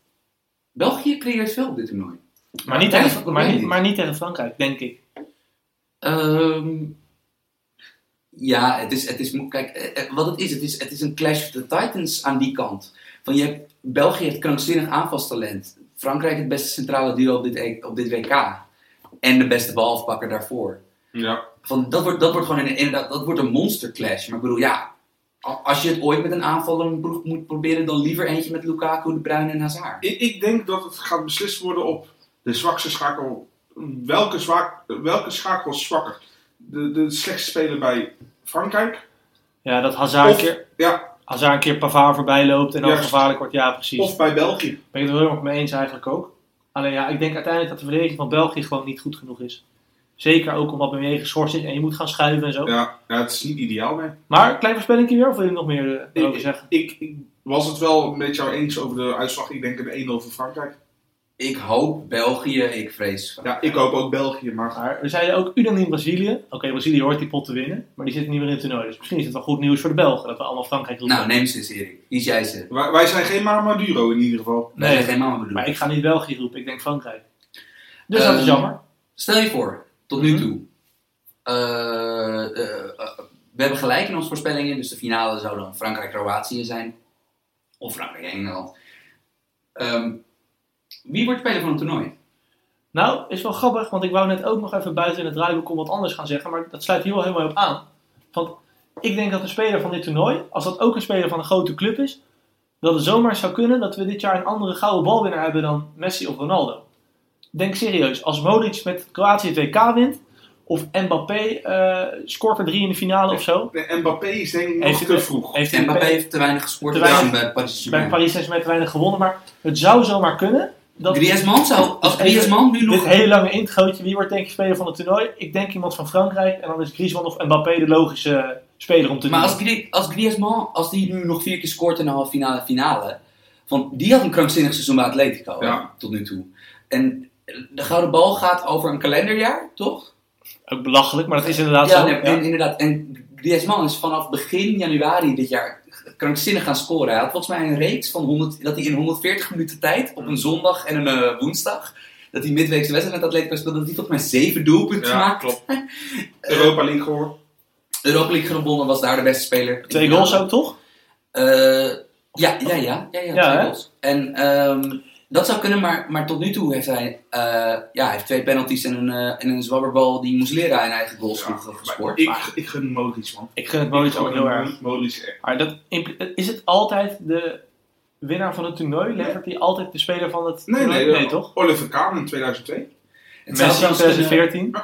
België creëert veel op dit toernooi. Maar niet, tegen, maar, niet, maar niet tegen Frankrijk, denk ik. Ehm, ja, het is, het is. Kijk, eh, wat het is, het is, het is een clash of the titans aan die kant. Van je hebt, België heeft krankzinnig aanvalstalent. Frankrijk het beste centrale duo op dit, E- op dit WK. En de beste balafpakker daarvoor. Ja. Van, dat, wordt, dat wordt gewoon een, inderdaad, dat wordt een monster clash. Maar ik bedoel, ja, als je het ooit met een aanvaller ploeg moet proberen, dan liever eentje met Lukaku, De Bruyne en Hazard. Ik, ik denk dat het gaat beslist worden op de zwakste schakel. Welke, zwak, welke schakel is zwakker? De, de slechtste speler bij Frankrijk? Ja, dat Hazard Of, keer, ja, Hazard een keer Pavard voorbij loopt en dan Juist. gevaarlijk wordt. Ja, precies. of bij België? Ben ik het er heel erg mee eens eigenlijk ook. Alleen ja, ik denk uiteindelijk dat de verdediging van België gewoon niet goed genoeg is. Zeker ook omdat Meunier geschorst is en je moet gaan schuiven en zo. Ja, ja, het is niet ideaal, nee. Maar, klein voorspellingje weer, of wil je nog meer eh, Ik- over zeggen? Ik, ik was het wel een beetje eens over de uitslag. Ik denk een 1-0 voor Frankrijk. Ik hoop België, ik vrees. Ja, ik hoop ook België, maar Maar we zeiden ook unaniem Brazilië. Oké, Brazilië hoort die pot te winnen, maar die zitten niet meer in het toernooi. Dus misschien is het wel goed nieuws voor de Belgen dat we allemaal Frankrijk roepen. Nou, neem ze eens, Erik. Kies jij ze. wij, wij zijn geen Maduro in ieder geval. Nee. geen mama bedoeld. maar ik ga niet België roepen, ik denk Frankrijk. Dus Ehm, dat is jammer. Stel je voor, tot nu Mhm. toe. eh, eh, eh, we hebben gelijk in onze voorspellingen, dus de finale zou dan Frankrijk-Kroatië zijn. Of Frankrijk-Engeland. Ehm, wie wordt speler van het toernooi? Nou, is wel grappig, want ik wou net ook nog even buiten in het draaiboek om wat anders gaan zeggen, maar dat sluit hier wel helemaal op aan. Want ik denk dat de speler van dit toernooi, als dat ook een speler van een grote club is, dat het zomaar zou kunnen dat we dit jaar een andere gouden balwinnaar hebben dan Messi of Ronaldo. Denk serieus, als Modric met Kroatië het WK wint, of Mbappé eh, scoort er drie in de finale of zo, De Mbappé is denk ik nog Heeft te hij- vroeg. heeft Mbappé heeft te weinig gescoord Te weinig- bij Paris bij Saint-Germain. Paris Saint-Germain te weinig gewonnen, maar het zou zomaar kunnen. Dat Griezmann zou, als Griezmann nu dit nog... hele lange introotje, wie wordt denk je speler van het toernooi? Ik denk iemand van Frankrijk en dan is Griezmann of Mbappé de logische speler om te Maar doen. als, Gri- als Griezmann, als die nu nog vier keer scoort in de halve finale, finale Want die had een krankzinnig seizoen bij Atletico Ja. tot nu toe. En de Gouden Bal gaat over een kalenderjaar, toch? Ook belachelijk, maar dat is inderdaad Ja, zo. nee, Ja. en inderdaad. En Griezmann is vanaf begin januari dit jaar krankzinnig gaan scoren. Hij had volgens mij een reeks van 100, dat hij in 140 minuten tijd op een zondag en een eh, woensdag, dat hij midweekse wedstrijd met Atletico speelde, dat hij volgens mij zeven doelpunten Ja, maakte. klopt. Europa League gewonnen. Europa League gewonnen, was daar de beste speler. Twee goals ook, toch? Eh, ja, ja, ja, ja, ja, Ja, twee goals. En ehm, dat zou kunnen, maar, maar tot nu toe heeft hij, eh, ja, hij heeft twee penalties en een, eh, en een zwabberbal die Muslera in eigen goal Ja, maar gescoord. ik, ik gun Modric, man. Ik gun het Modric ook heel erg. Modric. Maar dat, is het altijd de winnaar van het toernooi? Levert hij altijd de speler van het Nee, toernooi? nee, nee toch? Oliver Kahn in 2002. Het Messi in zelfs kunnen- 2014?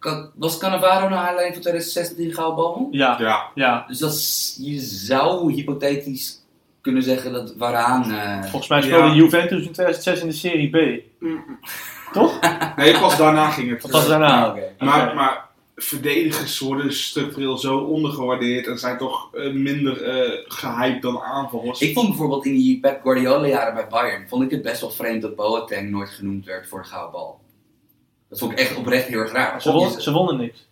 Eh, was Cannavaro naar aanleiding van 2016 die gouden bal? Ja, Ja. ja. Dus dat is- je zou hypothetisch kunnen zeggen dat waaraan. eh, Volgens mij speelde Ja. Juventus in 2006 in de Serie B. Toch? Nee, pas daarna ging het. Het daarna? ah. Maar, maar verdedigers worden structureel zo ondergewaardeerd en zijn toch eh, minder eh gehyped dan aanvallers. Ik vond bijvoorbeeld in die Pep Guardiola jaren bij Bayern, vond ik het best wel vreemd dat Boateng nooit genoemd werd voor de gouden bal. Dat vond ik echt oprecht heel erg raar. Ze, won, ze wonnen niks.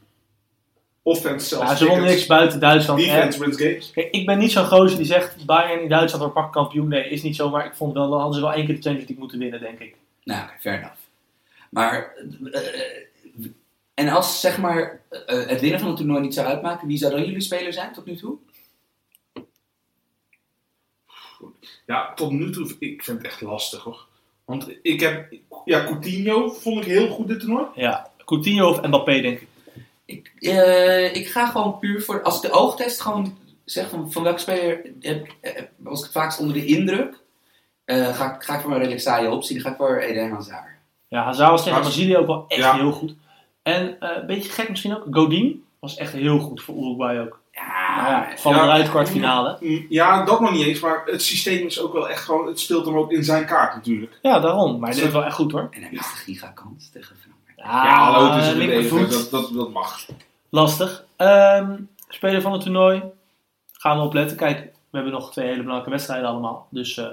Offense zelfs. Ja, ze wonnen niks buiten Duitsland. Defense En- wins games. Kijk, ik ben niet zo'n gozer die zegt Bayern in Duitsland wordt pak kampioen. Nee, is niet zo. Maar ik vond wel, dan hadden ze wel één keer de Champions League moeten winnen, denk ik. Nou, oké, fair enough. Maar, eh, en als zeg maar eh, het winnen van het toernooi niet zou uitmaken, wie zou dan jullie speler zijn tot nu toe? Ja, tot nu toe, ik vind het echt lastig hoor. Want ik heb, ja, Coutinho vond ik heel goed dit toernooi. Ja, Coutinho of Mbappé, denk ik. Ik, eh, ik ga gewoon puur voor, als ik de oogtest gewoon zeg van, van welke speler heb, eh, was ik het vaakst onder de indruk, eh, ga, ik- ga ik voor mijn redelijk saaie optie, dan ga ik voor Eden Hazard. Ja, Hazard was tegen Brazilië ook wel echt Ja. heel goed. En eh, een beetje gek misschien ook, Godin was echt heel goed voor Uruguay ook. Ja, ja, vallen Ja. eruit kwartfinale. Mm, Ja, dat nog niet eens, maar het systeem is ook wel echt gewoon, het speelt hem ook in zijn kaart natuurlijk. Ja, daarom. Maar hij deed het wel echt goed hoor. En hij mist de gigakans tegen. Ja, hallo, het is een dat, dat, dat mag. Lastig. Ehm, speler van het toernooi. Gaan we opletten. Kijk, we hebben nog twee hele belangrijke wedstrijden allemaal. Dus eh,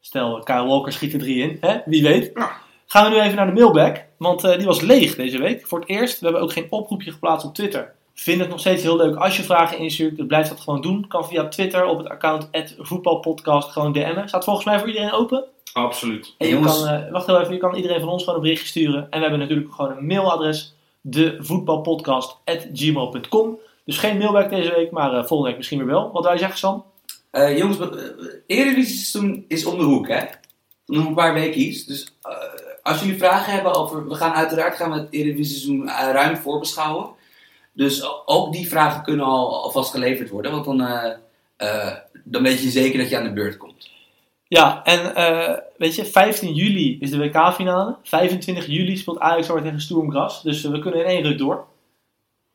stel, Kyle Walker schiet er drie in. Hè? Wie weet. Ja. Gaan we nu even naar de mailbag. Want eh, die was leeg deze week. Voor het eerst. We hebben ook geen oproepje geplaatst op Twitter. Vind het nog steeds heel leuk als je vragen instuurt. Dus blijf dat gewoon doen. Kan via Twitter op het account voetbalpodcast gewoon DM'en. Staat volgens mij voor iedereen open. Absoluut. Hey, Je jongens. kan, eh, wacht heel even, je kan iedereen van ons gewoon een berichtje sturen. En we hebben natuurlijk gewoon een mailadres, devoetbalpodcast.gmail.com. Dus geen mailwerk deze week, maar eh, volgende week misschien weer wel. Wat wij zeggen, Sam? Eh, jongens, uh, Eredivisie seizoen is om de hoek, hè? Nog een paar weken iets. Dus eh, als jullie vragen hebben over... We gaan uiteraard gaan we het Eredivisie seizoen ruim voorbeschouwen. Dus ook die vragen kunnen al alvast geleverd worden. Want dan, eh, eh, dan weet je zeker dat je aan de beurt komt. Ja, en eh, weet je, 15 juli is de WK-finale. 25 juli speelt Ajax weer tegen Sturm Graz. Dus eh, we kunnen in één ruk door.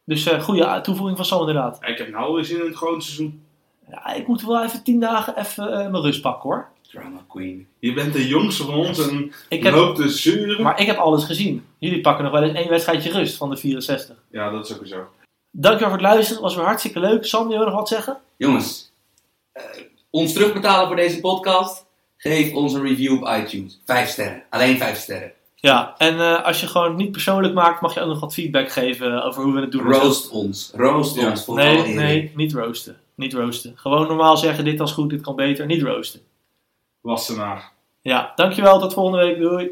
Dus eh goede toevoeging van Sam inderdaad. Ik heb nou weer zin in het gewoon seizoen. Ja, ik moet wel even 10 dagen even eh, mijn rust pakken hoor. Drama Queen. Je bent de jongste van ons en Ik heb, loopt te zeuren. maar ik heb alles gezien. Jullie pakken nog wel eens één wedstrijdje rust van de 64. Ja, dat is ook zo. Dankjewel voor het luisteren. Het was weer hartstikke leuk. Sam, wil je nog wat zeggen? Jongens, eh, ons terugbetalen voor deze podcast? Geef ons een review op iTunes. Vijf sterren. Alleen vijf sterren. Ja, en eh, als je gewoon niet persoonlijk maakt, mag je ook nog wat feedback geven over hoe we het doen. Roost ons. Roost Ja. ons. voor Nee, nee, niet roosten. Niet roosten. Gewoon normaal zeggen, dit was goed, dit kan beter. Niet roosten. Wassenaar. Ja, dankjewel. Tot volgende week. Doei.